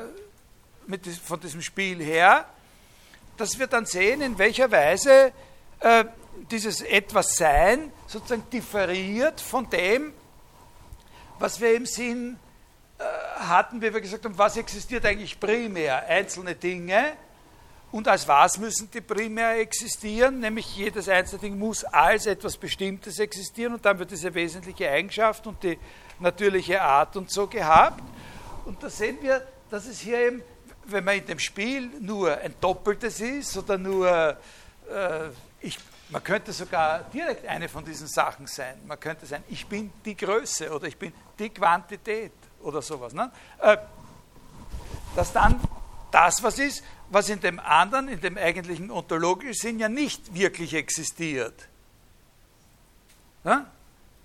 mit von diesem Spiel her, dass wir dann sehen, in welcher Weise äh, dieses etwas Sein sozusagen differiert von dem, was wir im Sinn äh, hatten, wie wir gesagt haben, was existiert eigentlich primär? Einzelne Dinge und als was müssen die primär existieren? Nämlich jedes einzelne Ding muss als etwas Bestimmtes existieren und dann wird diese wesentliche Eigenschaft und die natürliche Art und so gehabt. Und da sehen wir, dass es hier eben, wenn man in dem Spiel nur ein Doppeltes ist oder nur, äh, ich, man könnte sogar direkt eine von diesen Sachen sein. Man könnte sein, ich bin die Größe oder ich bin die Quantität oder sowas. Ne? Äh, dass dann das, was ist, was in dem anderen, in dem eigentlichen ontologischen Sinn ja nicht wirklich existiert. Ja?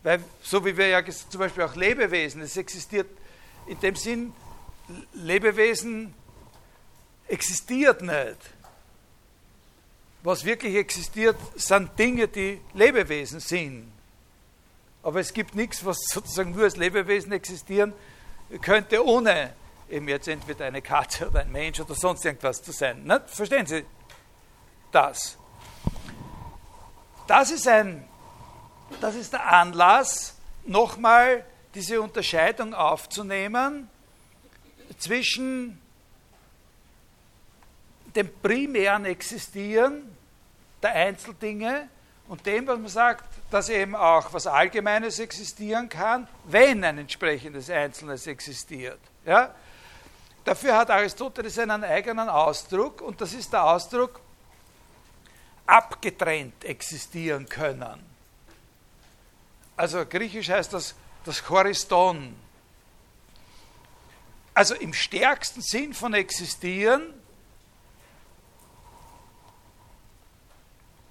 Weil, so wie wir ja zum Beispiel auch Lebewesen, es existiert in dem Sinn, Lebewesen existiert nicht. Was wirklich existiert, sind Dinge, die Lebewesen sind. Aber es gibt nichts, was sozusagen nur als Lebewesen existieren könnte, ohne eben jetzt entweder eine Katze oder ein Mensch oder sonst irgendwas zu sein. Ne? Verstehen Sie das? Das ist, ein, das ist der Anlass, nochmal diese Unterscheidung aufzunehmen zwischen dem primären Existieren der Einzeldinge und dem, was man sagt, dass eben auch was Allgemeines existieren kann, wenn ein entsprechendes Einzelnes existiert. Ja? Dafür hat Aristoteles einen eigenen Ausdruck und das ist der Ausdruck abgetrennt existieren können. Also griechisch heißt das das Choriston. Also im stärksten Sinn von existieren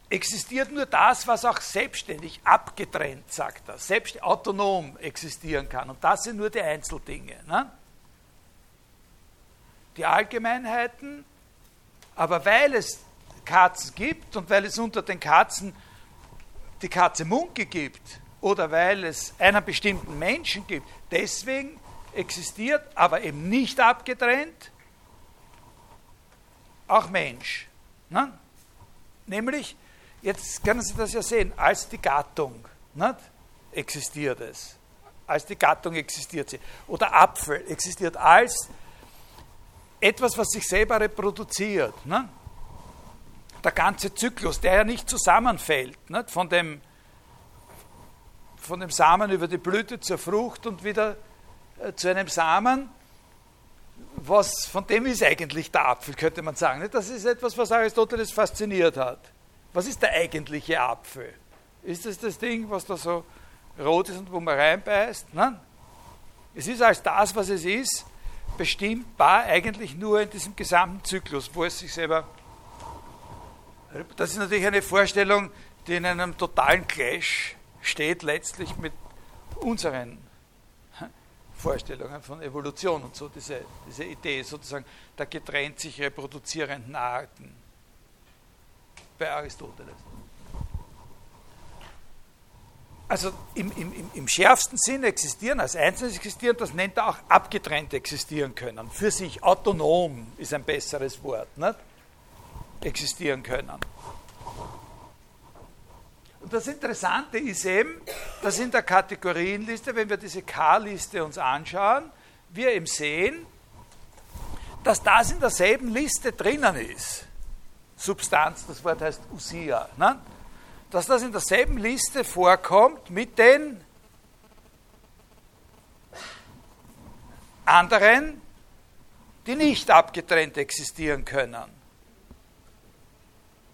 existiert nur das, was auch selbstständig, abgetrennt, sagt er, selbst autonom existieren kann. Und das sind nur die Einzeldinge. Ne? Die Allgemeinheiten, aber weil es Katzen gibt und weil es unter den Katzen die Katze Munke gibt oder weil es einen bestimmten Menschen gibt, deswegen existiert, aber eben nicht abgetrennt, auch Mensch. Ne? Nämlich, jetzt können Sie das ja sehen, als die Gattung nicht? existiert es. Als die Gattung existiert sie. Oder Apfel existiert als etwas, was sich selber reproduziert. Ne? Der ganze Zyklus, der ja nicht zusammenfällt, ne? von dem von dem Samen über die Blüte zur Frucht und wieder äh, zu einem Samen. Was von dem ist eigentlich der Apfel, könnte man sagen. Das ist etwas, was Aristoteles fasziniert hat. Was ist der eigentliche Apfel? Ist es das Ding, was da so rot ist und wo man reinbeißt? Nein. Es ist als das, was es ist, bestimmbar eigentlich nur in diesem gesamten Zyklus, wo es sich selber. Das ist natürlich eine Vorstellung, die in einem totalen Clash steht, letztlich mit unseren Vorstellungen von Evolution und so, diese, diese Idee sozusagen der getrennt sich reproduzierenden Arten bei Aristoteles. Also im, im, im schärfsten Sinn existieren, als Einzelnes existieren, das nennt er auch abgetrennt existieren können. Für sich autonom ist ein besseres Wort. Nicht? Existieren können. Und das Interessante ist eben, dass in der Kategorienliste, wenn wir diese K-Liste uns anschauen, wir eben sehen, dass das in derselben Liste drinnen ist. Substanz, das Wort heißt Usia. Ne? Dass das in derselben Liste vorkommt mit den anderen, die nicht abgetrennt existieren können.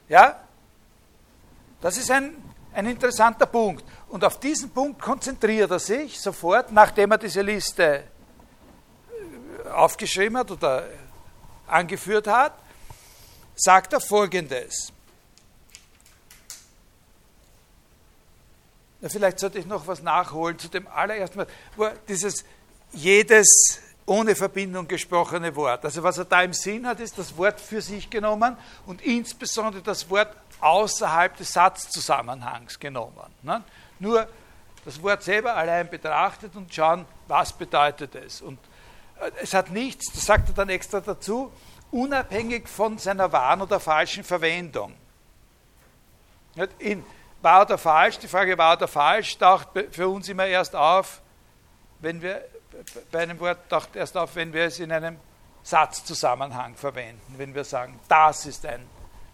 Ja? Das ist ein, ein interessanter Punkt. Und auf diesen Punkt konzentriert er sich sofort, nachdem er diese Liste äh, aufgeschrieben hat oder angeführt hat, sagt er Folgendes. Vielleicht sollte ich noch was nachholen zu dem allerersten Mal, wo dieses jedes ohne Verbindung gesprochene Wort. Also was er da im Sinn hat, ist das Wort für sich genommen und insbesondere das Wort außerhalb des Satzzusammenhangs genommen. Ne? Nur das Wort selber allein betrachtet und schauen, was bedeutet es. Und äh, es hat nichts, das sagt er dann extra dazu, unabhängig von seiner wahren oder falschen Verwendung. In, wahr oder falsch, die Frage wahr oder falsch taucht für uns immer erst auf, wenn wir bei einem Wort taucht erst auf, wenn wir es in einem Satzzusammenhang verwenden, wenn wir sagen, das ist ein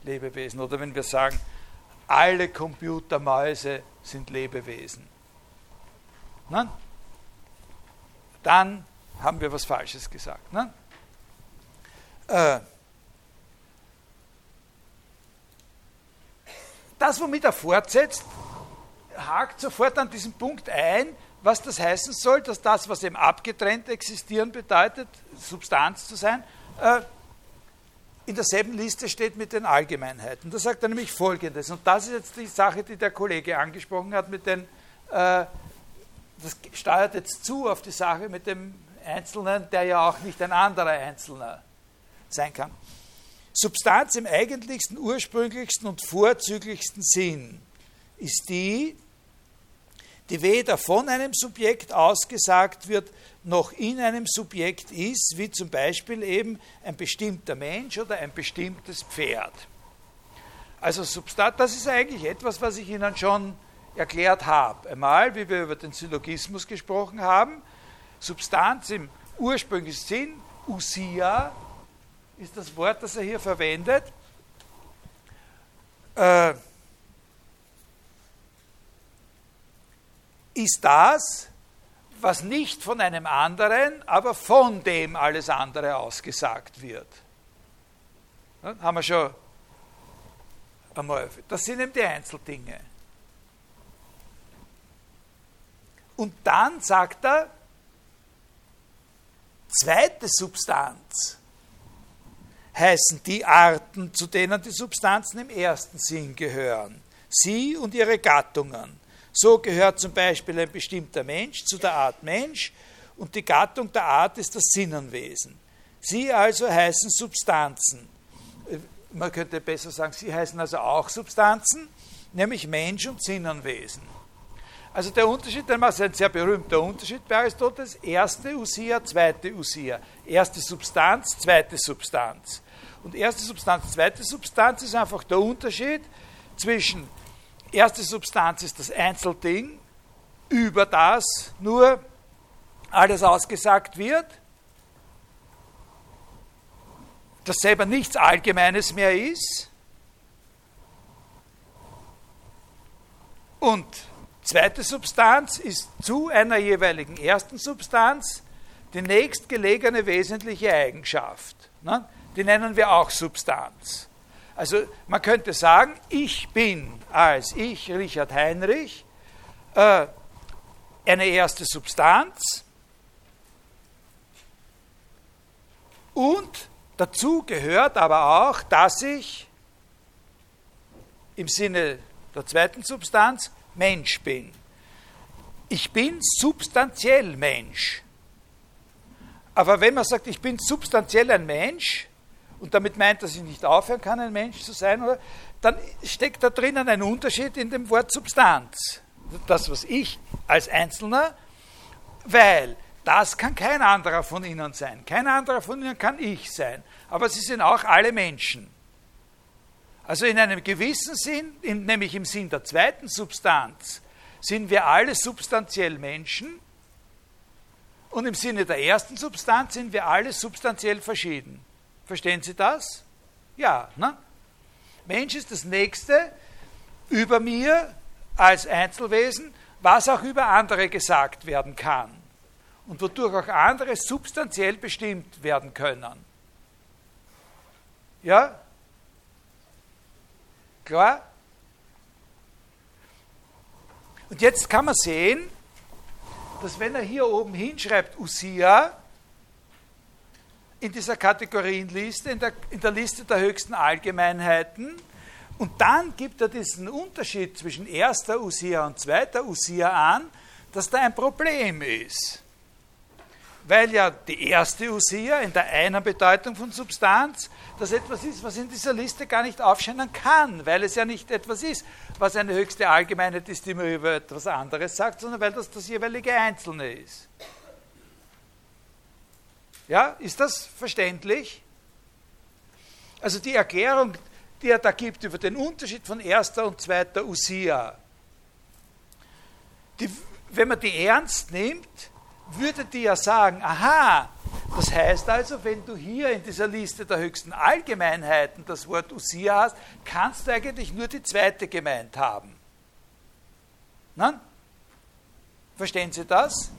Lebewesen oder wenn wir sagen, alle Computermäuse sind Lebewesen. Nein? Dann haben wir was Falsches gesagt. Nein? Äh, das, womit er fortsetzt, hakt sofort an diesen Punkt ein, was das heißen soll, dass das, was eben abgetrennt existieren bedeutet, Substanz zu sein, äh, in derselben Liste steht mit den Allgemeinheiten. Da sagt er nämlich Folgendes, und das ist jetzt die Sache, die der Kollege angesprochen hat, mit den, äh, das steuert jetzt zu auf die Sache mit dem Einzelnen, der ja auch nicht ein anderer Einzelner sein kann. Substanz im eigentlichsten, ursprünglichsten und vorzüglichsten Sinn ist die, die weder von einem Subjekt ausgesagt wird, noch in einem Subjekt ist, wie zum Beispiel eben ein bestimmter Mensch oder ein bestimmtes Pferd. Also Substanz, das ist eigentlich etwas, was ich Ihnen schon erklärt habe. Einmal, wie wir über den Syllogismus gesprochen haben, Substanz im ursprünglichen Sinn, Usia, ist das Wort, das er hier verwendet. Äh, ist das, was nicht von einem anderen, aber von dem alles andere ausgesagt wird. Ja, haben wir schon einmal. Das sind eben die Einzeldinge. Und dann sagt er, zweite Substanz heißen die Arten, zu denen die Substanzen im ersten Sinn gehören. Sie und ihre Gattungen. So gehört zum Beispiel ein bestimmter Mensch zu der Art Mensch und die Gattung der Art ist das Sinnenwesen. Sie also heißen Substanzen. Man könnte besser sagen, sie heißen also auch Substanzen, nämlich Mensch und Sinnenwesen. Also der Unterschied, das ist ein sehr berühmter Unterschied bei Aristoteles, erste Usia, zweite Usia. Erste Substanz, zweite Substanz. Und erste Substanz, zweite Substanz ist einfach der Unterschied zwischen erste Substanz ist das Einzelding, über das nur alles ausgesagt wird, das selber nichts Allgemeines mehr ist. Und zweite Substanz ist zu einer jeweiligen ersten Substanz die nächstgelegene wesentliche Eigenschaft. Ne? Die nennen wir auch Substanz. Also man könnte sagen, ich bin als ich, Richard Heinrich, äh, eine erste Substanz und dazu gehört aber auch, dass ich im Sinne der zweiten Substanz Mensch bin. Ich bin substanziell Mensch. Aber wenn man sagt, ich bin substanziell ein Mensch, und damit meint, dass ich nicht aufhören kann, ein Mensch zu sein, oder, dann steckt da drinnen ein Unterschied in dem Wort Substanz. Das, was ich als Einzelner, weil das kann kein anderer von Ihnen sein. Kein anderer von Ihnen kann ich sein. Aber Sie sind auch alle Menschen. Also in einem gewissen Sinn, nämlich im Sinn der zweiten Substanz, sind wir alle substanziell Menschen und im Sinne der ersten Substanz sind wir alle substanziell verschieden. Verstehen Sie das? Ja. Ne? Mensch ist das Nächste über mir als Einzelwesen, was auch über andere gesagt werden kann und wodurch auch andere substanziell bestimmt werden können. Ja? Klar? Und jetzt kann man sehen, dass wenn er hier oben hinschreibt Usia, in dieser Kategorienliste, in der, in der Liste der höchsten Allgemeinheiten, und dann gibt er diesen Unterschied zwischen erster Usia und zweiter Usia an, dass da ein Problem ist weil ja die erste Usia in der einen Bedeutung von Substanz das etwas ist, was in dieser Liste gar nicht aufscheinen kann, weil es ja nicht etwas ist, was eine höchste Allgemeinheit ist, die mir über etwas anderes sagt, sondern weil das das jeweilige Einzelne ist. Ja, ist das verständlich? Also die Erklärung, die er da gibt über den Unterschied von erster und zweiter Usia, die, wenn man die ernst nimmt, würde die ja sagen, aha, das heißt also, wenn du hier in dieser Liste der höchsten Allgemeinheiten das Wort Usia hast, kannst du eigentlich nur die zweite gemeint haben. Nein? Verstehen Sie das?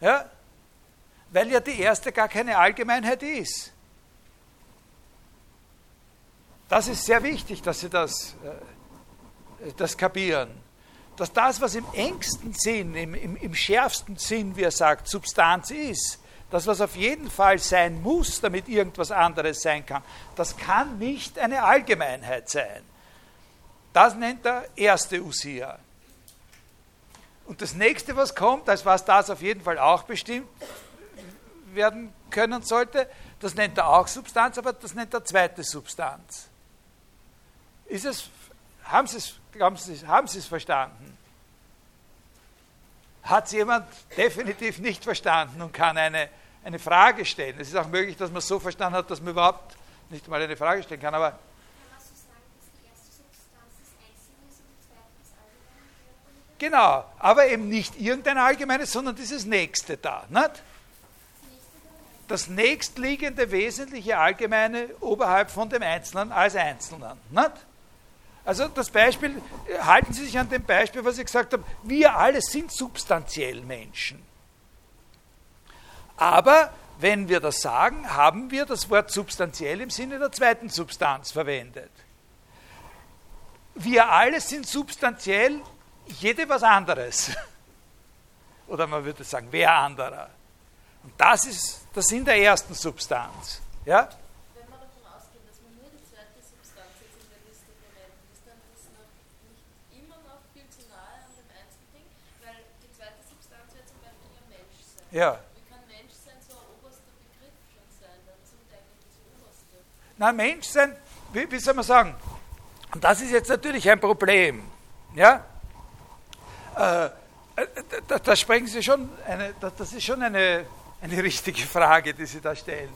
Ja? Weil ja die erste gar keine Allgemeinheit ist. Das ist sehr wichtig, dass Sie das, äh, das kapieren dass das, was im engsten Sinn, im, im, im schärfsten Sinn, wie er sagt, Substanz ist, das, was auf jeden Fall sein muss, damit irgendwas anderes sein kann, das kann nicht eine Allgemeinheit sein. Das nennt er erste Usia. Und das nächste, was kommt, als was das auf jeden Fall auch bestimmt werden können sollte, das nennt er auch Substanz, aber das nennt er zweite Substanz. Ist es, haben Sie es Glauben Sie, haben Sie es verstanden? Hat es jemand definitiv nicht verstanden und kann eine, eine Frage stellen? Es ist auch möglich, dass man es so verstanden hat, dass man überhaupt nicht mal eine Frage stellen kann. Aber Genau, aber eben nicht irgendein allgemeines, sondern dieses nächste da. Nicht? Das nächstliegende wesentliche Allgemeine oberhalb von dem Einzelnen als Einzelnen. Nicht? Also das Beispiel, halten Sie sich an dem Beispiel, was ich gesagt habe, wir alle sind substanziell Menschen. Aber wenn wir das sagen, haben wir das Wort substanziell im Sinne der zweiten Substanz verwendet. Wir alle sind substanziell jede was anderes. Oder man würde sagen, wer anderer. Und das ist der Sinn der ersten Substanz. Ja? Ja. Wie kann Menschsein so ein oberster Begriff sein? Das ist eigentlich das Oberste. Na, Menschsein, wie, wie soll man sagen? Und das ist jetzt natürlich ein Problem. Ja? Äh, da, da, sprechen Sie schon, eine, das ist schon eine, eine richtige Frage, die Sie da stellen.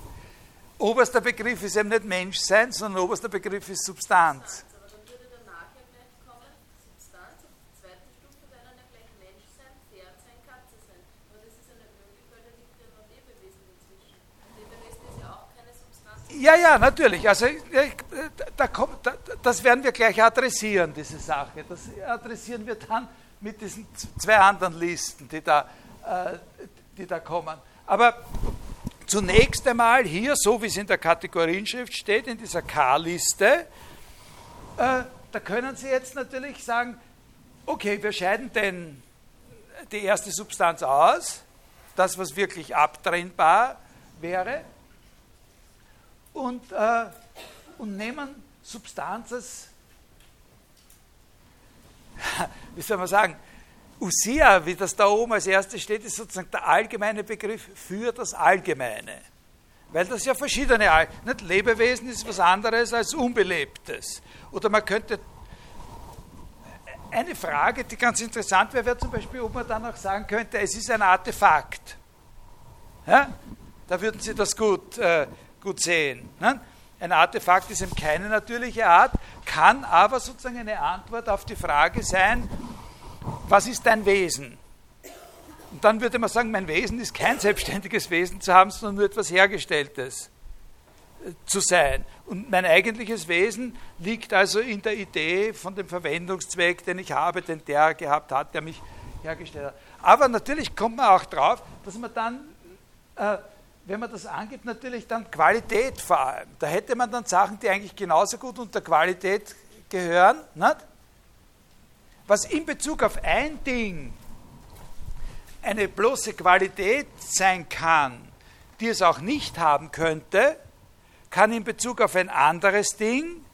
Oberster Begriff ist eben nicht Menschsein, sondern oberster Begriff ist Substanz. Ja, ja, natürlich. Also da kommt, da, das werden wir gleich adressieren, diese Sache. Das adressieren wir dann mit diesen zwei anderen Listen, die da, äh, die da kommen. Aber zunächst einmal hier, so wie es in der Kategorienschrift steht, in dieser K-Liste, äh, da können Sie jetzt natürlich sagen, okay, wir scheiden denn die erste Substanz aus, das, was wirklich abtrennbar wäre, und, äh, und nehmen Substanzes, wie soll man sagen, Usia, wie das da oben als erstes steht, ist sozusagen der allgemeine Begriff für das Allgemeine. Weil das ja verschiedene, nicht Lebewesen ist was anderes als Unbelebtes. Oder man könnte, eine Frage, die ganz interessant wäre, wäre zum Beispiel, ob man dann auch sagen könnte, es ist ein Artefakt. Ja? Da würden Sie das gut, äh, gut sehen. Ne? Ein Artefakt ist eben keine natürliche Art, kann aber sozusagen eine Antwort auf die Frage sein, was ist dein Wesen? Und dann würde man sagen, mein Wesen ist kein selbstständiges Wesen zu haben, sondern nur etwas Hergestelltes äh, zu sein. Und mein eigentliches Wesen liegt also in der Idee von dem Verwendungszweck, den ich habe, den der gehabt hat, der mich hergestellt hat. Aber natürlich kommt man auch drauf, dass man dann, äh, wenn man das angibt, natürlich dann Qualität vor allem. Da hätte man dann Sachen, die eigentlich genauso gut unter Qualität gehören, nicht? was in Bezug auf ein Ding eine bloße Qualität sein kann, die es auch nicht haben könnte, kann in Bezug auf ein anderes Ding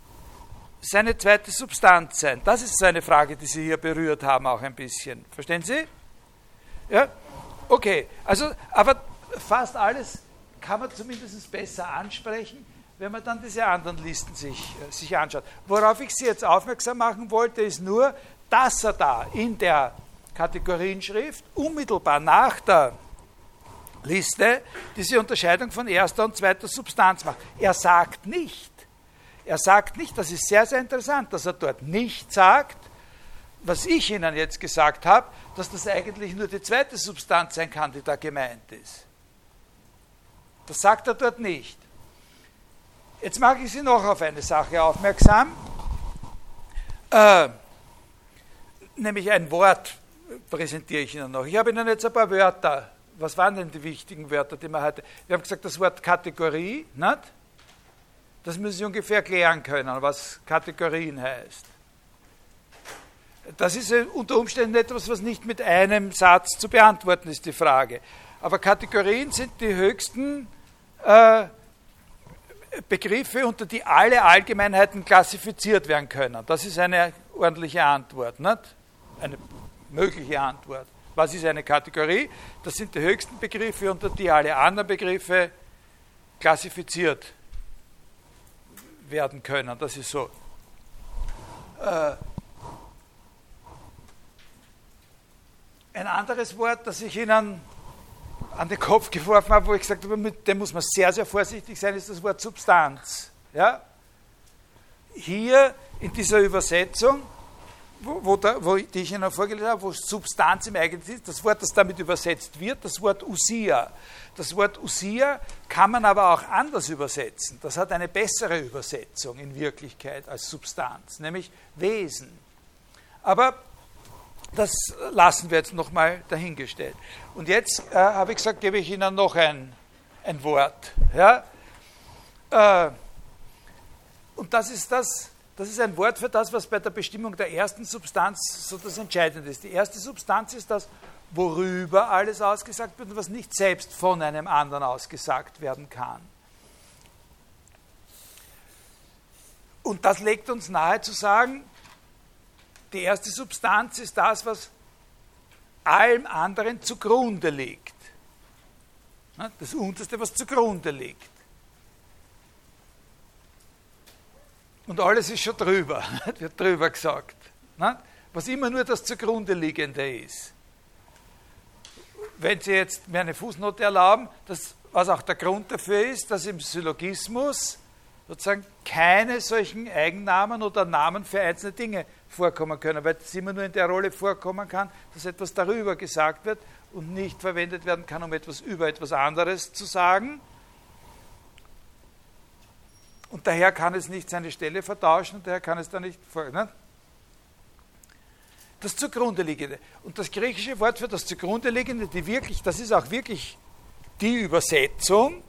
seine zweite Substanz sein. Das ist so eine Frage, die Sie hier berührt haben, auch ein bisschen. Verstehen Sie? Ja? Okay, also, aber fast alles kann man zumindest besser ansprechen, wenn man dann diese anderen Listen sich, äh, sich anschaut. Worauf ich Sie jetzt aufmerksam machen wollte, ist nur, dass er da in der Kategorienschrift unmittelbar nach der Liste diese Unterscheidung von erster und zweiter Substanz macht. Er sagt nicht, er sagt nicht, das ist sehr, sehr interessant, dass er dort nicht sagt, was ich Ihnen jetzt gesagt habe, dass das eigentlich nur die zweite Substanz sein kann, die da gemeint ist. Das sagt er dort nicht. Jetzt mache ich Sie noch auf eine Sache aufmerksam, äh, nämlich ein Wort, präsentiere ich Ihnen noch. Ich habe Ihnen jetzt ein paar Wörter. Was waren denn die wichtigen Wörter, die wir heute? Wir haben gesagt, das Wort Kategorie, nicht? Das müssen Sie ungefähr klären können, was Kategorien heißt. Das ist unter Umständen etwas, was nicht mit einem Satz zu beantworten ist, die Frage. Aber Kategorien sind die höchsten äh, Begriffe, unter die alle Allgemeinheiten klassifiziert werden können. Das ist eine ordentliche Antwort, nicht? Eine mögliche Antwort. Was ist eine Kategorie? Das sind die höchsten Begriffe, unter die alle anderen Begriffe klassifiziert werden können. Das ist so. Äh, ein anderes Wort, das ich Ihnen an den Kopf geworfen habe, wo ich gesagt habe, mit dem muss man sehr, sehr vorsichtig sein, ist das Wort Substanz. Ja? Hier in dieser Übersetzung wo, wo, da, wo die ich Ihnen vorgelesen habe, wo Substanz im Eigentlichen ist, das Wort, das damit übersetzt wird, das Wort Usia. Das Wort Usia kann man aber auch anders übersetzen. Das hat eine bessere Übersetzung in Wirklichkeit als Substanz, nämlich Wesen. Aber das lassen wir jetzt nochmal dahingestellt. Und jetzt äh, habe ich gesagt, gebe ich Ihnen noch ein, ein Wort. Ja? Äh, und das ist das, das ist ein Wort für das, was bei der Bestimmung der ersten Substanz so das Entscheidende ist. Die erste Substanz ist das, worüber alles ausgesagt wird und was nicht selbst von einem anderen ausgesagt werden kann. Und das legt uns nahe zu sagen, die erste Substanz ist das, was allem anderen zugrunde liegt. Das Unterste, was zugrunde liegt. Und alles ist schon drüber, wird drüber gesagt. Was immer nur das zugrunde liegende ist. Wenn Sie jetzt mir eine Fußnote erlauben, das, was auch der Grund dafür ist, dass im Syllogismus sozusagen keine solchen Eigennamen oder Namen für einzelne Dinge vorkommen können, weil es immer nur in der Rolle vorkommen kann, dass etwas darüber gesagt wird und nicht verwendet werden kann, um etwas über etwas anderes zu sagen. Und daher kann es nicht seine Stelle vertauschen und daher kann es da nicht. Ne? Das zugrunde liegende. Und das griechische Wort für das zugrunde liegende, die wirklich, das ist auch wirklich die Übersetzung,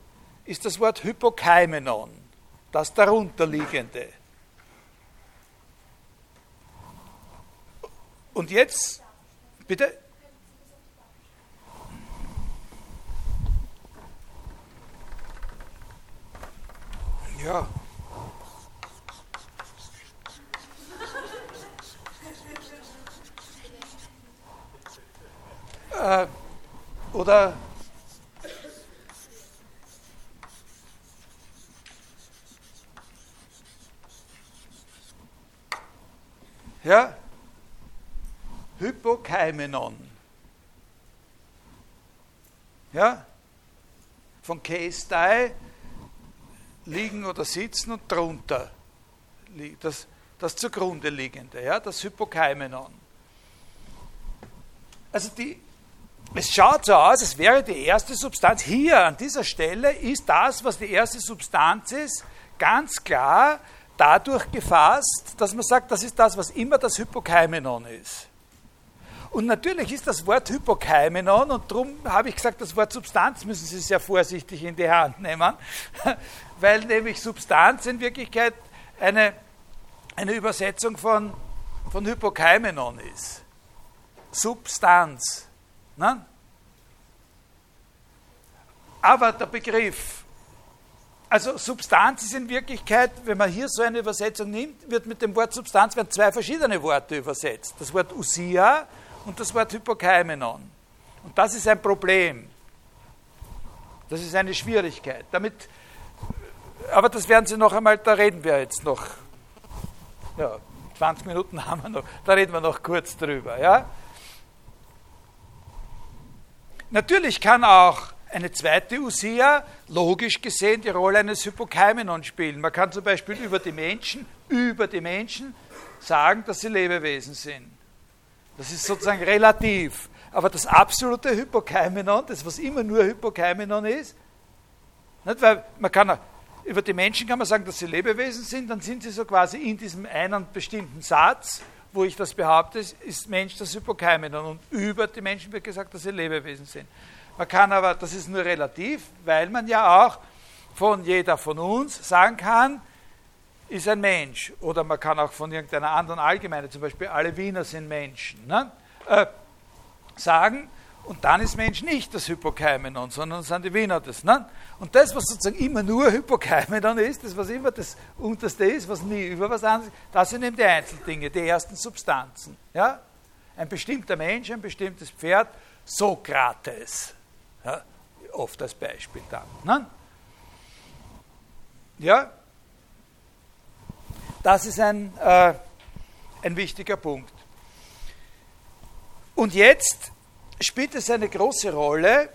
ist das Wort Hypokaimenon, das darunterliegende. Und jetzt, bitte? Ja. Äh, oder ja, Hypokaimenon. Ja, von Keistai liegen oder sitzen und drunter das, das zugrunde liegende, ja, das Hypokaimenon. Also die, es schaut so aus, als wäre die erste Substanz hier an dieser Stelle, ist das, was die erste Substanz ist, ganz klar dadurch gefasst, dass man sagt, das ist das, was immer das Hypokaimenon ist. Und natürlich ist das Wort Hypokaimenon, und darum habe ich gesagt, das Wort Substanz müssen Sie sehr vorsichtig in die Hand nehmen, weil nämlich Substanz in Wirklichkeit eine, eine Übersetzung von, von Hypokaimenon ist. Substanz. Ne? Aber der Begriff, also Substanz ist in Wirklichkeit, wenn man hier so eine Übersetzung nimmt, wird mit dem Wort Substanz werden zwei verschiedene Worte übersetzt. Das Wort Usia und das Wort Hypokaimenon. Und das ist ein Problem. Das ist eine Schwierigkeit. Damit, aber das werden Sie noch einmal, da reden wir jetzt noch. Ja, 20 Minuten haben wir noch, da reden wir noch kurz drüber. Ja? Natürlich kann auch eine zweite Usia logisch gesehen die Rolle eines Hypokaimenon spielen. Man kann zum Beispiel über die Menschen, über die Menschen sagen, dass sie Lebewesen sind. Das ist sozusagen relativ. Aber das absolute Hypokaimenon, das was immer nur Hypokaimenon ist, nicht, weil man kann über die Menschen kann man sagen, dass sie Lebewesen sind, dann sind sie so quasi in diesem einen bestimmten Satz, wo ich das behaupte, ist Mensch das Hypokaimenon. Und über die Menschen wird gesagt, dass sie Lebewesen sind. Man kann aber, das ist nur relativ, weil man ja auch von jeder von uns sagen kann, ist ein Mensch. Oder man kann auch von irgendeiner anderen Allgemeine, zum Beispiel alle Wiener sind Menschen, ne? äh, sagen, und dann ist Mensch nicht das Hypokaimenon, sondern sind die Wiener das. Ne? Und das, was sozusagen immer nur Hypokaimenon ist, das, was immer das Unterste ist, was nie über was anderes ist, das sind eben die Einzeldinge, die ersten Substanzen. Ja? Ein bestimmter Mensch, ein bestimmtes Pferd, Sokrates. Ja? Oft als Beispiel dann. Ne? Ja? Das ist ein, äh, ein wichtiger Punkt. Und jetzt spielt es eine große Rolle,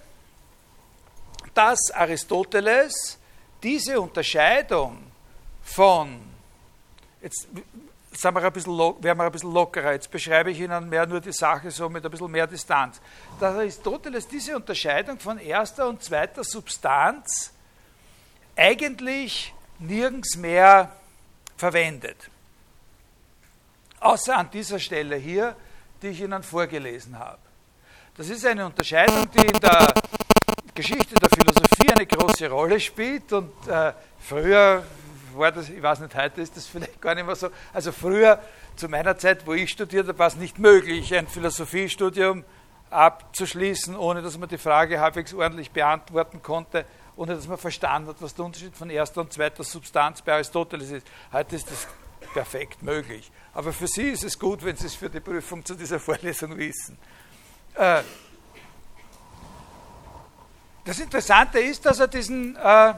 dass Aristoteles diese Unterscheidung von, jetzt sind wir ein bisschen, werden wir ein bisschen lockerer, jetzt beschreibe ich Ihnen mehr nur die Sache so mit ein bisschen mehr Distanz, dass Aristoteles diese Unterscheidung von erster und zweiter Substanz eigentlich nirgends mehr verwendet. Außer an dieser Stelle hier, die ich Ihnen vorgelesen habe. Das ist eine Unterscheidung, die in der Geschichte der Philosophie eine große Rolle spielt und äh, früher war das, ich weiß nicht, heute ist das vielleicht gar nicht mehr so. Also früher, zu meiner Zeit, wo ich studiert habe, war es nicht möglich, ein Philosophiestudium abzuschließen, ohne dass man die Frage halbwegs ordentlich beantworten konnte, ohne dass man verstanden hat, was der Unterschied von erster und zweiter Substanz bei Aristoteles ist. Heute ist das perfekt möglich. Aber für Sie ist es gut, wenn Sie es für die Prüfung zu dieser Vorlesung wissen. Äh, das Interessante ist, dass er diesen, äh,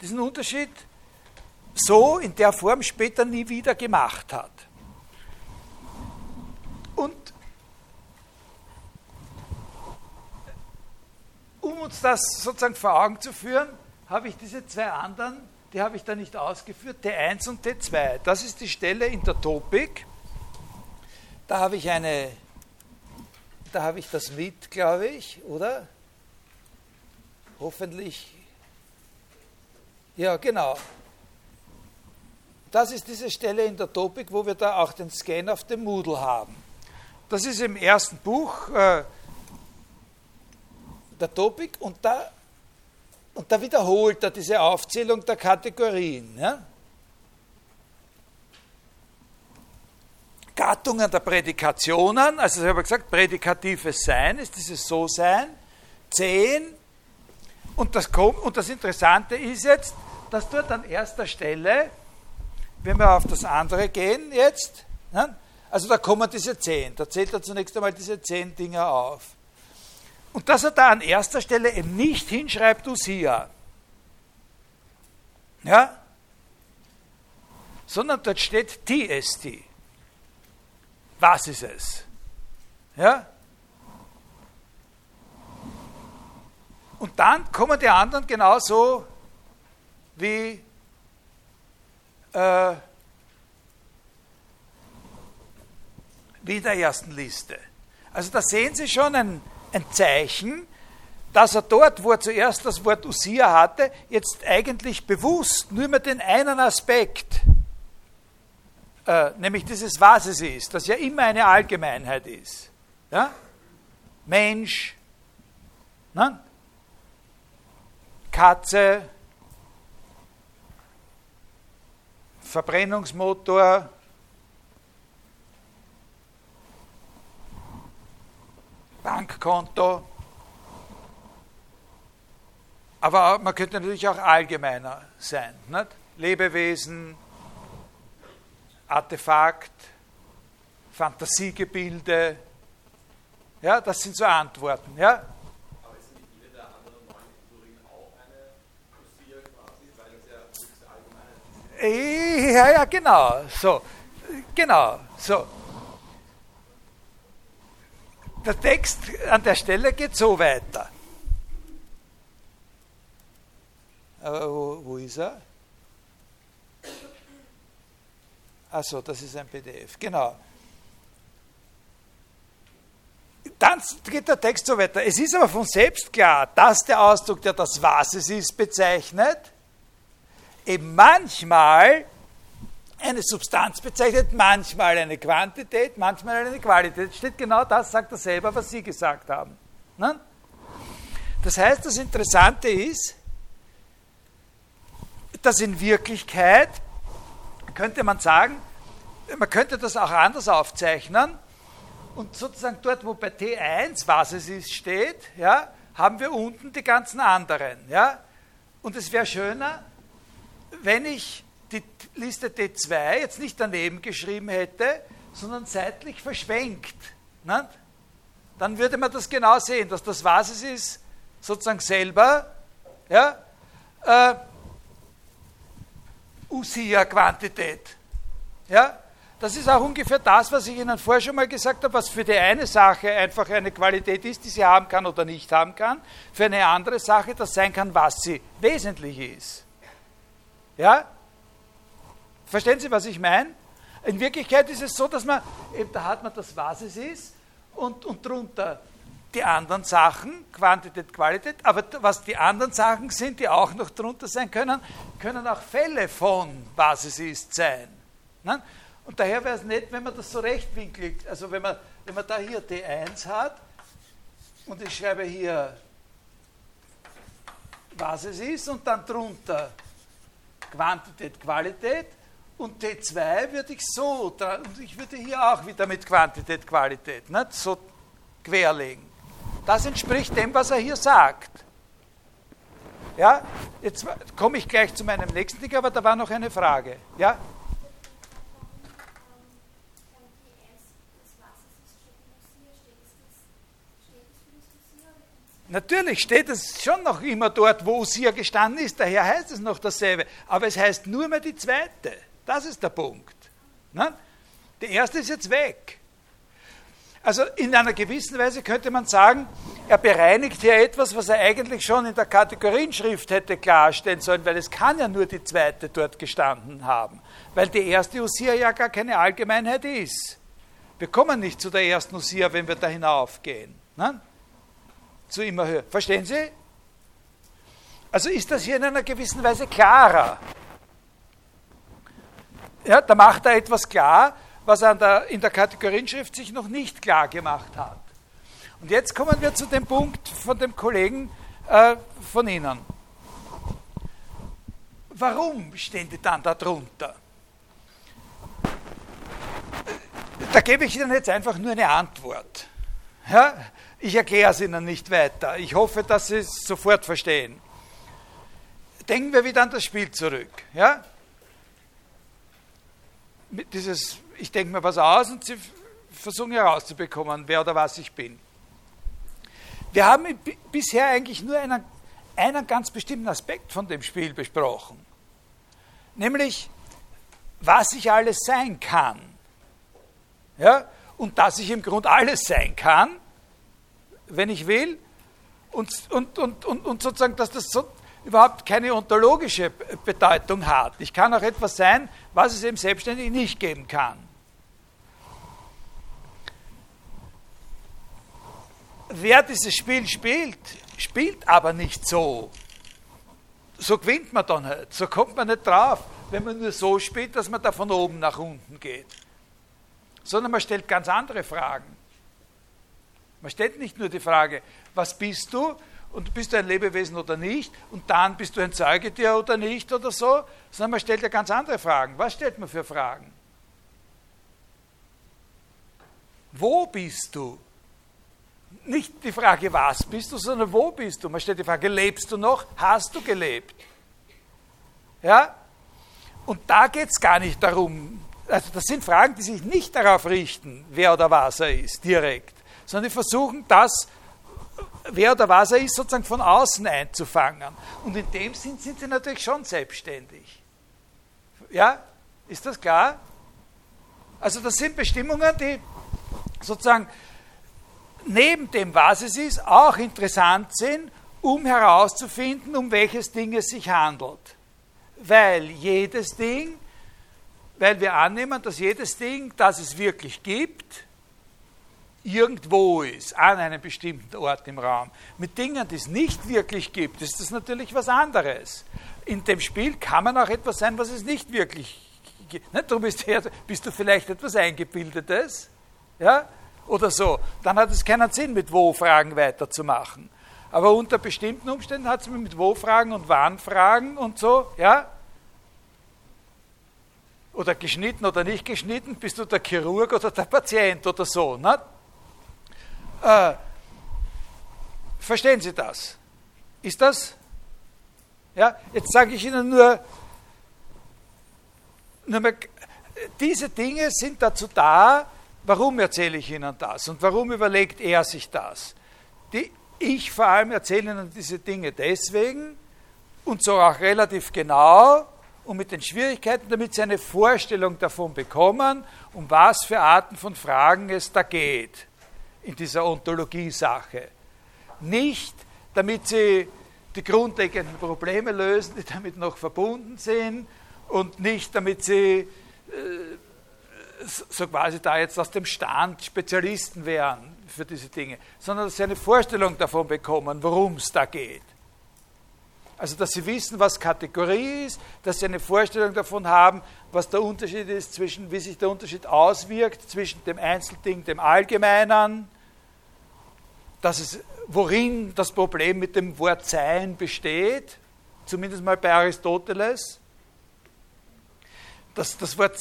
diesen Unterschied so in der Form später nie wieder gemacht hat. Und um uns das sozusagen vor Augen zu führen, habe ich diese zwei anderen, die habe ich da nicht ausgeführt, T1 und T2. Das ist die Stelle in der Topik. Da habe ich eine, da habe ich das mit, glaube ich, oder? Hoffentlich. Ja, genau. das ist diese Stelle in der Topik, wo wir da auch den Scan auf dem Moodle haben. Das ist im ersten Buch äh, der Topik und da, und da wiederholt er diese Aufzählung der Kategorien. Ja? Gattungen der Prädikationen, also ich habe gesagt, prädikatives Sein ist dieses So-Sein, zehn. Und das, und das Interessante ist jetzt, dass dort an erster Stelle, wenn wir auf das andere gehen jetzt, ne, also da kommen diese zehn, da zählt er zunächst einmal diese zehn Dinge auf. Und dass er da an erster Stelle eben nicht hinschreibt Usia, ja, sondern dort steht TST. Was ist es? Ja? Und dann kommen die anderen genauso wie äh, wie in der ersten Liste. Also da sehen Sie schon ein, ein Zeichen, dass er dort, wo er zuerst das Wort Usia hatte, jetzt eigentlich bewusst nur mehr den einen Aspekt äh, nämlich dieses, was es ist, das ja immer eine Allgemeinheit ist. Ja? Mensch, ne? Katze, Verbrennungsmotor, Bankkonto. Aber man könnte natürlich auch allgemeiner sein. Nicht? Lebewesen, Artefakt, Fantasiegebilde. Ja, das sind so Antworten. Ja? Aber ist nicht jede der anderen neun Kategorien auch eine Kursier quasi, weil es ja Allgemeinheit ist? Ja, ja, genau. So, genau. So. Der Text an der Stelle geht so weiter. Aber wo, wo ist er? Achso, das ist ein PDF, genau. Dann geht der Text so weiter. Es ist aber von selbst klar, dass der Ausdruck, der das Was es ist, bezeichnet, eben manchmal eine Substanz bezeichnet, manchmal eine Quantität, manchmal eine Qualität. Steht genau das, sagt er selber, was Sie gesagt haben. Ne? Das heißt, das Interessante ist, dass in Wirklichkeit könnte man sagen, man könnte das auch anders aufzeichnen und sozusagen dort, wo bei T1 was es ist, steht, ja, haben wir unten die ganzen anderen. Ja? Und es wäre schöner, wenn ich die Liste T2 jetzt nicht daneben geschrieben hätte, sondern seitlich verschwenkt. Ne? Dann würde man das genau sehen, dass das, was es ist, sozusagen selber ja, äh, Usia-Quantität. Ja? Das ist auch ungefähr das, was ich Ihnen vorher schon mal gesagt habe, was für die eine Sache einfach eine Qualität ist, die sie haben kann oder nicht haben kann, für eine andere Sache das sein kann, was sie wesentlich ist. Ja? Verstehen Sie, was ich meine? In Wirklichkeit ist es so, dass man, eben da hat man das, was es ist, und, und drunter die anderen Sachen, Quantität, Qualität, aber was die anderen Sachen sind, die auch noch drunter sein können, können auch Fälle von, was es ist, sein. Ne? Und daher wäre es nett, wenn man das so rechtwinkelt, also wenn man, wenn man da hier T1 hat und ich schreibe hier, was es ist und dann drunter Quantität, Qualität, und T2 würde ich so, und ich würde hier auch wieder mit Quantität, Qualität, nicht? so querlegen. Das entspricht dem, was er hier sagt. Ja, jetzt komme ich gleich zu meinem nächsten Ding, aber da war noch eine Frage. Ja? Natürlich steht es schon noch immer dort, wo Usia gestanden ist, daher heißt es noch dasselbe. Aber es heißt nur mehr die zweite. Das ist der Punkt. Ne? Die erste ist jetzt weg. Also in einer gewissen Weise könnte man sagen, er bereinigt hier etwas, was er eigentlich schon in der Kategorienschrift hätte klarstellen sollen, weil es kann ja nur die zweite dort gestanden haben, weil die erste Usia ja gar keine Allgemeinheit ist. Wir kommen nicht zu der ersten Usia, wenn wir da hinaufgehen. Ne? zu immer höher. Verstehen Sie? Also ist das hier in einer gewissen Weise klarer. Ja, da macht er etwas klar, was er der, in der Kategorienschrift sich noch nicht klar gemacht hat. Und jetzt kommen wir zu dem Punkt von dem Kollegen äh, von Ihnen. Warum stehen die dann darunter? Da gebe ich Ihnen jetzt einfach nur eine Antwort. Ja? Ich erkläre es Ihnen nicht weiter. Ich hoffe, dass Sie es sofort verstehen. Denken wir wieder an das Spiel zurück. Ja? Dieses, ich denke mir was aus und Sie versuchen herauszubekommen, wer oder was ich bin. Wir haben bisher eigentlich nur einen, einen ganz bestimmten Aspekt von dem Spiel besprochen, nämlich was ich alles sein kann. Ja? Und dass ich im Grunde alles sein kann, wenn ich will, und, und, und, und, und sozusagen, dass das so überhaupt keine ontologische Bedeutung hat. Ich kann auch etwas sein, was es eben selbstständig nicht geben kann. wer dieses Spiel spielt, spielt aber nicht so. So gewinnt man dann nicht, so kommt man nicht drauf, wenn man nur so spielt, dass man da von oben nach unten geht. Sondern man stellt ganz andere Fragen. Man stellt nicht nur die Frage, was bist du und bist du ein Lebewesen oder nicht und dann bist du ein Zeugetier oder nicht oder so, sondern man stellt ja ganz andere Fragen. Was stellt man für Fragen? Wo bist du? nicht die Frage, was bist du, sondern wo bist du? Man stellt die Frage, lebst du noch? Hast du gelebt? Ja? Und da geht es gar nicht darum, also das sind Fragen, die sich nicht darauf richten, wer oder was er ist, direkt, sondern die versuchen, das, wer oder was er ist, sozusagen von außen einzufangen. Und in dem Sinn sind sie natürlich schon selbstständig. Ja? Ist das klar? Also das sind Bestimmungen, die sozusagen neben dem, was es ist, auch interessant sind, um herauszufinden, um welches Ding es sich handelt. Weil jedes Ding, weil wir annehmen, dass jedes Ding, das es wirklich gibt, irgendwo ist, an einem bestimmten Ort im Raum. Mit Dingen, die es nicht wirklich gibt, ist das natürlich was anderes. In dem Spiel kann man auch etwas sein, was es nicht wirklich gibt. Nicht? Darum bist, bist du vielleicht etwas Eingebildetes, ja? oder so, dann hat es keinen Sinn, mit Wo-Fragen weiterzumachen. Aber unter bestimmten Umständen hat es mit Wo-Fragen und Wann-Fragen und so, ja? Oder geschnitten oder nicht geschnitten, bist du der Chirurg oder der Patient oder so. Ne? Äh, verstehen Sie das? Ist das? Ja, jetzt sage ich Ihnen nur, nur mal, diese Dinge sind dazu da, Warum erzähle ich Ihnen das und warum überlegt er sich das? Die, ich vor allem erzähle Ihnen diese Dinge deswegen und so auch relativ genau und mit den Schwierigkeiten, damit Sie eine Vorstellung davon bekommen, um was für Arten von Fragen es da geht in dieser Ontologie-Sache. Nicht, damit Sie die grundlegenden Probleme lösen, die damit noch verbunden sind und nicht, damit Sie äh, so quasi da jetzt aus dem Stand Spezialisten wären für diese Dinge, sondern dass sie eine Vorstellung davon bekommen, worum es da geht. Also, dass sie wissen, was Kategorie ist, dass sie eine Vorstellung davon haben, was der Unterschied ist zwischen, wie sich der Unterschied auswirkt zwischen dem Einzelding, dem Allgemeinen, dass es, worin das Problem mit dem Wort Sein besteht, zumindest mal bei Aristoteles. Dass das Wort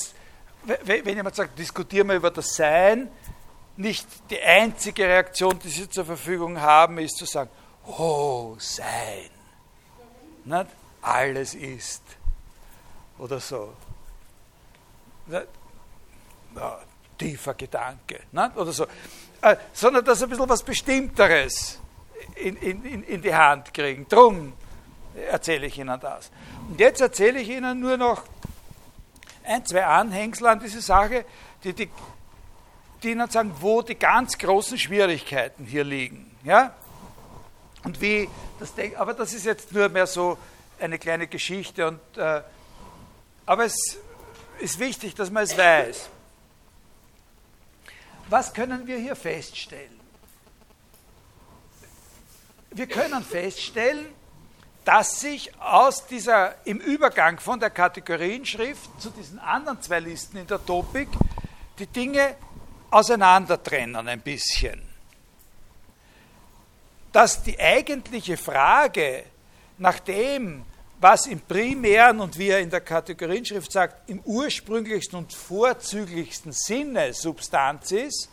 wenn jemand sagt, diskutieren wir über das Sein, nicht die einzige Reaktion, die sie zur Verfügung haben, ist zu sagen, oh, Sein. Nicht? Alles ist. Oder so. Ja, tiefer Gedanke. Nicht? Oder so. Äh, sondern dass ein bisschen was Bestimmteres in, in, in die Hand kriegen. Drum erzähle ich Ihnen das. Und jetzt erzähle ich Ihnen nur noch ein, zwei Anhängsel an diese Sache, die, die, die Ihnen sagen, wo die ganz großen Schwierigkeiten hier liegen. Ja? Und wie das aber das ist jetzt nur mehr so eine kleine Geschichte. Und, äh, aber es ist wichtig, dass man es weiß. Was können wir hier feststellen? Wir können feststellen, dass sich aus dieser, im Übergang von der Kategorienschrift zu diesen anderen zwei Listen in der Topik die Dinge auseinandertrennen ein bisschen. Dass die eigentliche Frage nach dem, was im primären und wie er in der Kategorienschrift sagt, im ursprünglichsten und vorzüglichsten Sinne Substanz ist,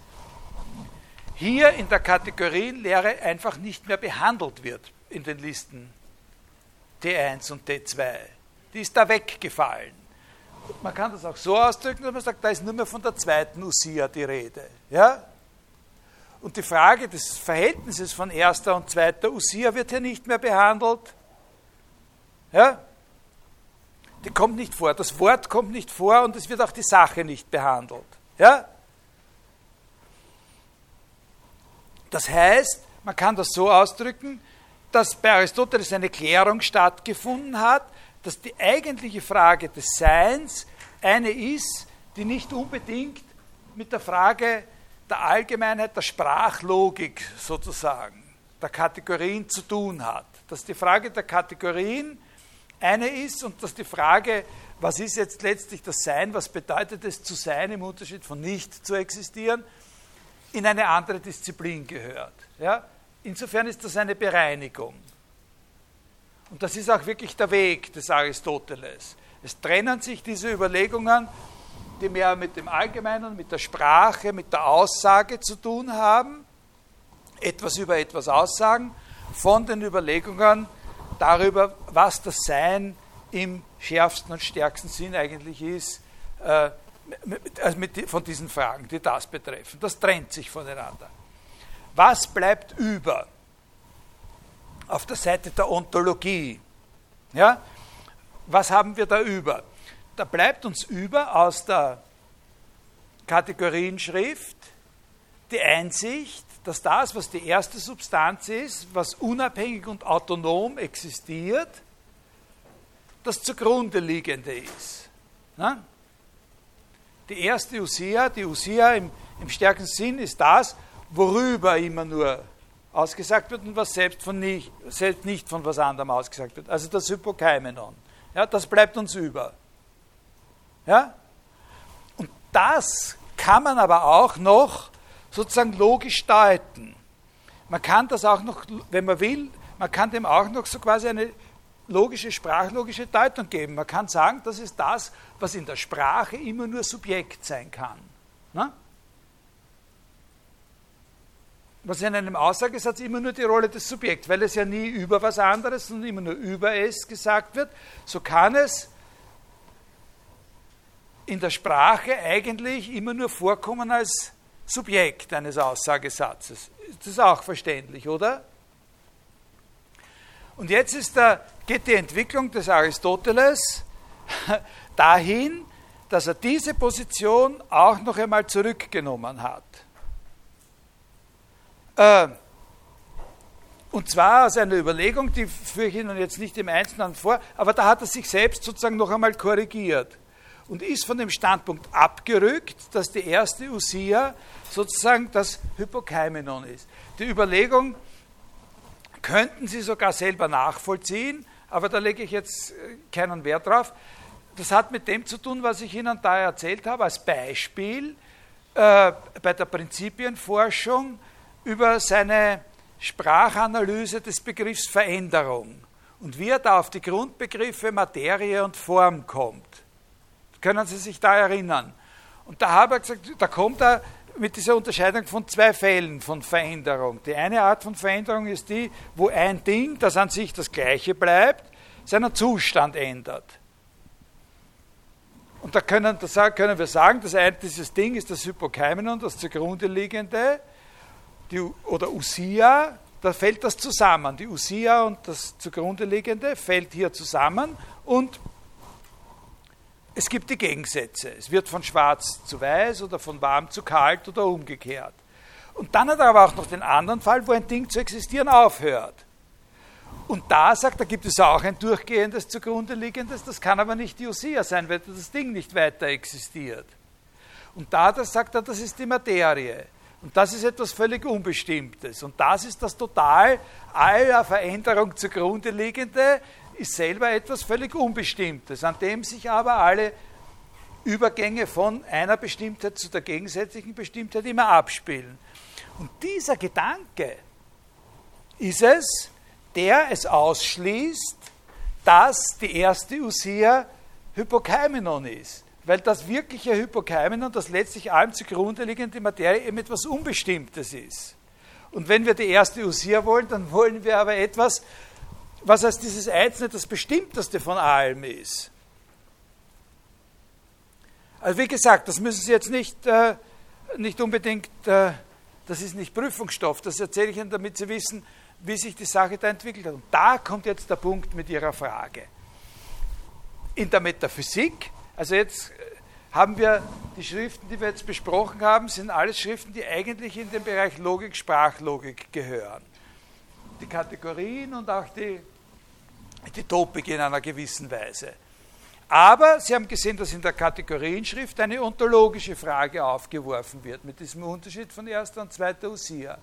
hier in der Kategorienlehre einfach nicht mehr behandelt wird in den Listen T1 und T2. Die ist da weggefallen. Man kann das auch so ausdrücken, dass man sagt, da ist nur mehr von der zweiten Usia die Rede. Ja? Und die Frage des Verhältnisses von erster und zweiter Usia wird hier nicht mehr behandelt. Ja? Die kommt nicht vor. Das Wort kommt nicht vor und es wird auch die Sache nicht behandelt. Ja? Das heißt, man kann das so ausdrücken, dass bei Aristoteles eine Klärung stattgefunden hat, dass die eigentliche Frage des Seins eine ist, die nicht unbedingt mit der Frage der Allgemeinheit der Sprachlogik sozusagen, der Kategorien zu tun hat. Dass die Frage der Kategorien eine ist und dass die Frage, was ist jetzt letztlich das Sein, was bedeutet es zu sein im Unterschied von nicht zu existieren, in eine andere Disziplin gehört. Ja? Insofern ist das eine Bereinigung. Und das ist auch wirklich der Weg des Aristoteles. Es trennen sich diese Überlegungen, die mehr mit dem Allgemeinen, mit der Sprache, mit der Aussage zu tun haben, etwas über etwas aussagen, von den Überlegungen darüber, was das Sein im schärfsten und stärksten Sinn eigentlich ist, äh, also mit, von diesen Fragen, die das betreffen. Das trennt sich voneinander. Was bleibt über auf der Seite der Ontologie? Ja? Was haben wir da über? Da bleibt uns über aus der Kategorienschrift die Einsicht, dass das, was die erste Substanz ist, was unabhängig und autonom existiert, das zugrunde liegende ist. Na? Die erste Usia, die Usia im, im stärksten Sinn ist das, worüber immer nur ausgesagt wird und was selbst, von nicht, selbst nicht von was anderem ausgesagt wird. Also das Hypokaimenon. Ja, das bleibt uns über. Ja? Und das kann man aber auch noch sozusagen logisch deuten. Man kann das auch noch, wenn man will, man kann dem auch noch so quasi eine logische, sprachlogische Deutung geben. Man kann sagen, das ist das, was in der Sprache immer nur Subjekt sein kann. Ne? was in einem Aussagesatz immer nur die Rolle des Subjekts, weil es ja nie über was anderes, sondern immer nur über es gesagt wird, so kann es in der Sprache eigentlich immer nur vorkommen als Subjekt eines Aussagesatzes. Das ist auch verständlich, oder? Und jetzt ist der, geht die Entwicklung des Aristoteles dahin, dass er diese Position auch noch einmal zurückgenommen hat. Äh, und zwar aus einer Überlegung, die führe ich Ihnen jetzt nicht im Einzelnen vor, aber da hat er sich selbst sozusagen noch einmal korrigiert und ist von dem Standpunkt abgerückt, dass die erste Usia sozusagen das Hypokaimenon ist. Die Überlegung könnten Sie sogar selber nachvollziehen, aber da lege ich jetzt äh, keinen Wert drauf. Das hat mit dem zu tun, was ich Ihnen da erzählt habe, als Beispiel äh, bei der Prinzipienforschung über seine Sprachanalyse des Begriffs Veränderung und wie er da auf die Grundbegriffe Materie und Form kommt. Können Sie sich da erinnern? Und da habe ich gesagt, da kommt er mit dieser Unterscheidung von zwei Fällen von Veränderung. Die eine Art von Veränderung ist die, wo ein Ding, das an sich das gleiche bleibt, seinen Zustand ändert. Und da können, da können wir sagen, das eine, dieses Ding ist das Hypokeimenon, das zugrunde liegende, die, oder Usia, da fällt das zusammen. Die Usia und das zugrunde liegende fällt hier zusammen und es gibt die Gegensätze. Es wird von schwarz zu weiß oder von warm zu kalt oder umgekehrt. Und dann hat er aber auch noch den anderen Fall, wo ein Ding zu existieren aufhört. Und da sagt er, gibt es auch ein durchgehendes zugrunde liegendes, das kann aber nicht die Usia sein, weil das Ding nicht weiter existiert. Und da das sagt er, das ist die Materie. Und das ist etwas völlig Unbestimmtes. Und das ist das total aller Veränderung zugrunde liegende, ist selber etwas völlig Unbestimmtes, an dem sich aber alle Übergänge von einer Bestimmtheit zu der gegensätzlichen Bestimmtheit immer abspielen. Und dieser Gedanke ist es, der es ausschließt, dass die erste Usia Hypokaimenon ist. Weil das wirkliche Hypokaimenon, das letztlich allem zugrunde liegende Materie, eben etwas Unbestimmtes ist. Und wenn wir die erste Usia wollen, dann wollen wir aber etwas, was als dieses Einzelne das Bestimmteste von allem ist. Also wie gesagt, das müssen Sie jetzt nicht, äh, nicht unbedingt, äh, das ist nicht Prüfungsstoff, das erzähle ich Ihnen, damit Sie wissen, wie sich die Sache da entwickelt hat. Und da kommt jetzt der Punkt mit Ihrer Frage. In der Metaphysik, also jetzt äh, haben wir die Schriften, die wir jetzt besprochen haben, sind alles Schriften, die eigentlich in den Bereich Logik, Sprachlogik gehören. Die Kategorien und auch die, die Topik in einer gewissen Weise. Aber Sie haben gesehen, dass in der Kategorienschrift eine ontologische Frage aufgeworfen wird, mit diesem Unterschied von erster und zweiter Usia.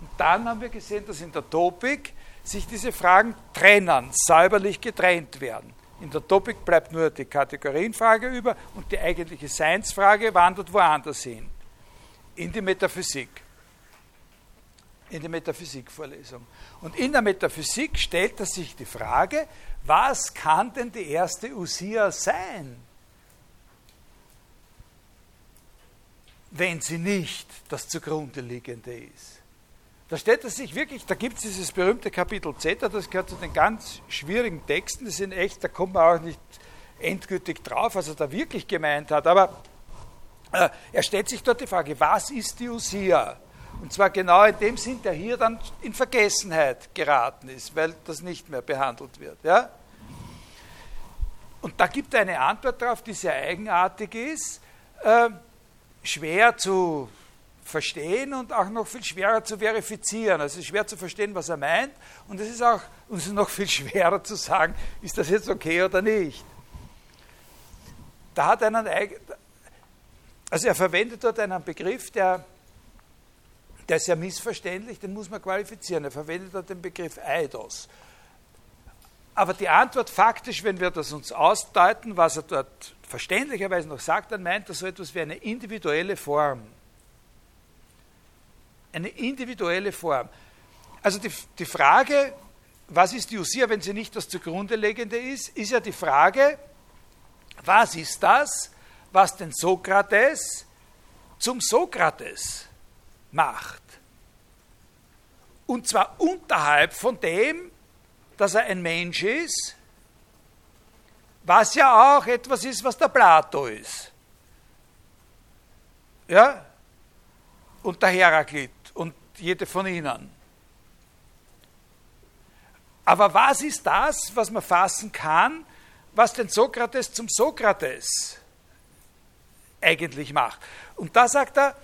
Und dann haben wir gesehen, dass in der Topik sich diese Fragen trennen, säuberlich getrennt werden. In der Topik bleibt nur die Kategorienfrage über und die eigentliche Seinsfrage wandert woanders hin. In die Metaphysik. In die Metaphysikvorlesung. Und in der Metaphysik stellt er sich die Frage, was kann denn die erste Usia sein, wenn sie nicht das zugrunde liegende ist? Da stellt er sich wirklich, da gibt es dieses berühmte Kapitel Zeta, das gehört zu den ganz schwierigen Texten, das sind echt, da kommt man auch nicht endgültig drauf, was er da wirklich gemeint hat, aber äh, er stellt sich dort die Frage, was ist die Usia? Und zwar genau in dem Sinn, der hier dann in Vergessenheit geraten ist, weil das nicht mehr behandelt wird. Ja? Und da gibt er eine Antwort darauf, die sehr eigenartig ist, äh, schwer zu verstehen und auch noch viel schwerer zu verifizieren. Also es ist schwer zu verstehen, was er meint und es ist auch und noch viel schwerer zu sagen, ist das jetzt okay oder nicht. Da hat einen also er verwendet dort einen Begriff, der der ist ja missverständlich, den muss man qualifizieren. Er verwendet da den Begriff Eidos. Aber die Antwort faktisch, wenn wir das uns ausdeuten, was er dort verständlicherweise noch sagt, dann meint er so etwas wie eine individuelle Form. Eine individuelle Form. Also die, die Frage, was ist die Usia, wenn sie nicht das zugrunde liegende ist, ist ja die Frage, was ist das, was den Sokrates zum Sokrates macht. Und zwar unterhalb von dem, dass er ein Mensch ist, was ja auch etwas ist, was der Plato ist. Ja? Und der Heraklit und jede von ihnen. Aber was ist das, was man fassen kann, was den Sokrates zum Sokrates eigentlich macht? Und da sagt er,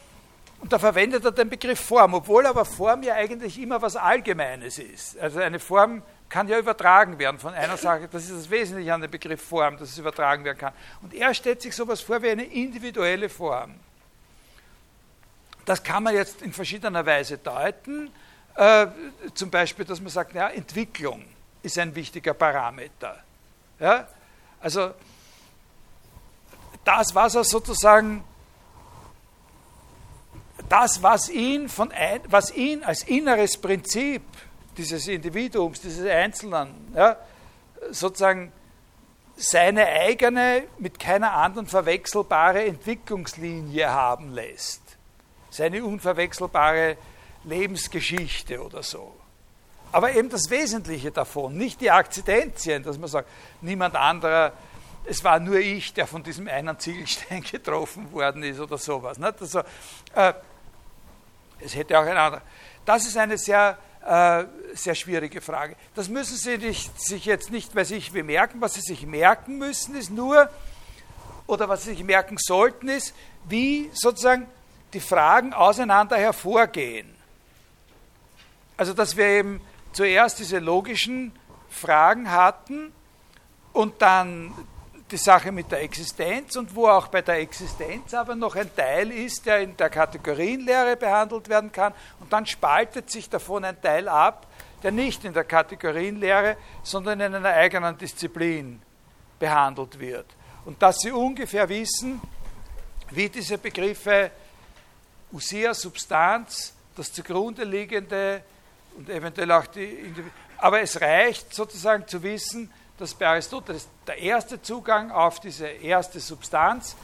und da verwendet er den Begriff Form, obwohl aber Form ja eigentlich immer was Allgemeines ist. Also eine Form kann ja übertragen werden von einer Sache, das ist das Wesentliche an dem Begriff Form, dass es übertragen werden kann. Und er stellt sich sowas vor wie eine individuelle Form. Das kann man jetzt in verschiedener Weise deuten. Äh, zum Beispiel, dass man sagt, ja, Entwicklung ist ein wichtiger Parameter. Ja? Also das, was er sozusagen das, was ihn, von, was ihn als inneres Prinzip dieses Individuums, dieses Einzelnen, ja, sozusagen seine eigene, mit keiner anderen verwechselbare Entwicklungslinie haben lässt. Seine unverwechselbare Lebensgeschichte oder so. Aber eben das Wesentliche davon, nicht die Akzidenzien, dass man sagt, niemand anderer, es war nur ich, der von diesem einen Ziegelstein getroffen worden ist oder sowas. Also, äh, es hätte auch ein anderer. Das ist eine sehr, äh, sehr schwierige Frage. Das müssen Sie nicht, sich jetzt nicht bei sich bemerken. Was Sie sich merken müssen, ist nur, oder was Sie sich merken sollten, ist, wie sozusagen die Fragen auseinander hervorgehen. Also, dass wir eben zuerst diese logischen Fragen hatten und dann die Sache mit der Existenz und wo auch bei der Existenz aber noch ein Teil ist, der in der Kategorienlehre behandelt werden kann und dann spaltet sich davon ein Teil ab, der nicht in der Kategorienlehre, sondern in einer eigenen Disziplin behandelt wird. Und dass Sie ungefähr wissen, wie diese Begriffe Usia, Substanz, das zugrunde liegende und eventuell auch die. Aber es reicht sozusagen zu wissen, dass bei Aristoteles der erste Zugang auf diese erste Substanz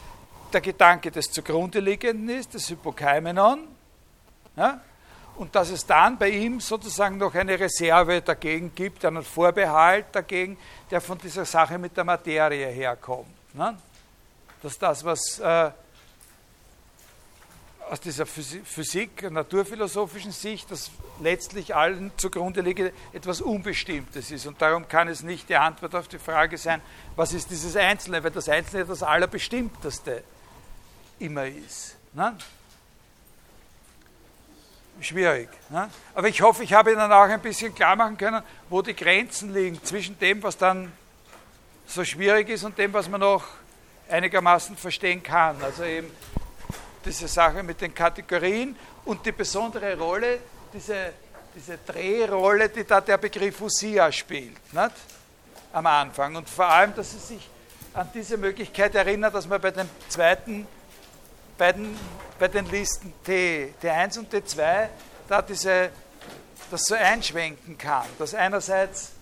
der Gedanke des zugrunde liegenden ist, das Hypokaimenon. Ja? Und dass es dann bei ihm sozusagen noch eine Reserve dagegen gibt, einen Vorbehalt dagegen, der von dieser Sache mit der Materie herkommt. Ne? Dass das, was äh, aus dieser Physik, naturphilosophischen Sicht, das letztlich allen zugrunde liegt, etwas Unbestimmtes ist. Und darum kann es nicht die Antwort auf die Frage sein, was ist dieses Einzelne, weil das Einzelne das Allerbestimmteste immer ist. Ne? Schwierig. Ne? Aber ich hoffe, ich habe Ihnen auch ein bisschen klar machen können, wo die Grenzen liegen zwischen dem, was dann so schwierig ist und dem, was man noch einigermaßen verstehen kann. Also eben diese Sache mit den Kategorien und die besondere Rolle, diese, diese Drehrolle, die da der Begriff Usia spielt, nicht? am Anfang. Und vor allem, dass sie sich an diese Möglichkeit erinnert, dass man bei den zweiten, bei den, bei den Listen T, T1 und T2, da diese, das so einschwenken kann. Dass einerseits,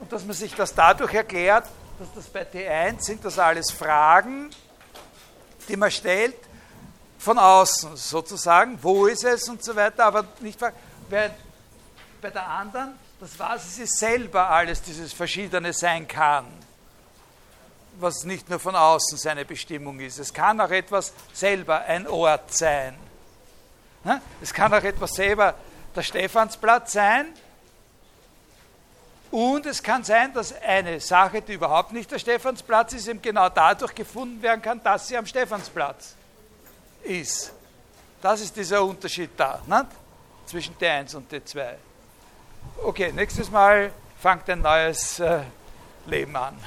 und dass man sich das dadurch erklärt, dass das bei T1 sind das alles Fragen, die man stellt, von außen sozusagen, wo ist es und so weiter, aber nicht bei, bei der anderen, das es ist selber alles dieses Verschiedene sein kann, was nicht nur von außen seine Bestimmung ist. Es kann auch etwas selber ein Ort sein. Es kann auch etwas selber der Stephansplatz sein. Und es kann sein, dass eine Sache, die überhaupt nicht der Stephansplatz ist, eben genau dadurch gefunden werden kann, dass sie am Stephansplatz ist ist. Das ist dieser Unterschied da, nicht? zwischen T1 und T2. Okay, nächstes Mal fangt ein neues äh, Leben an.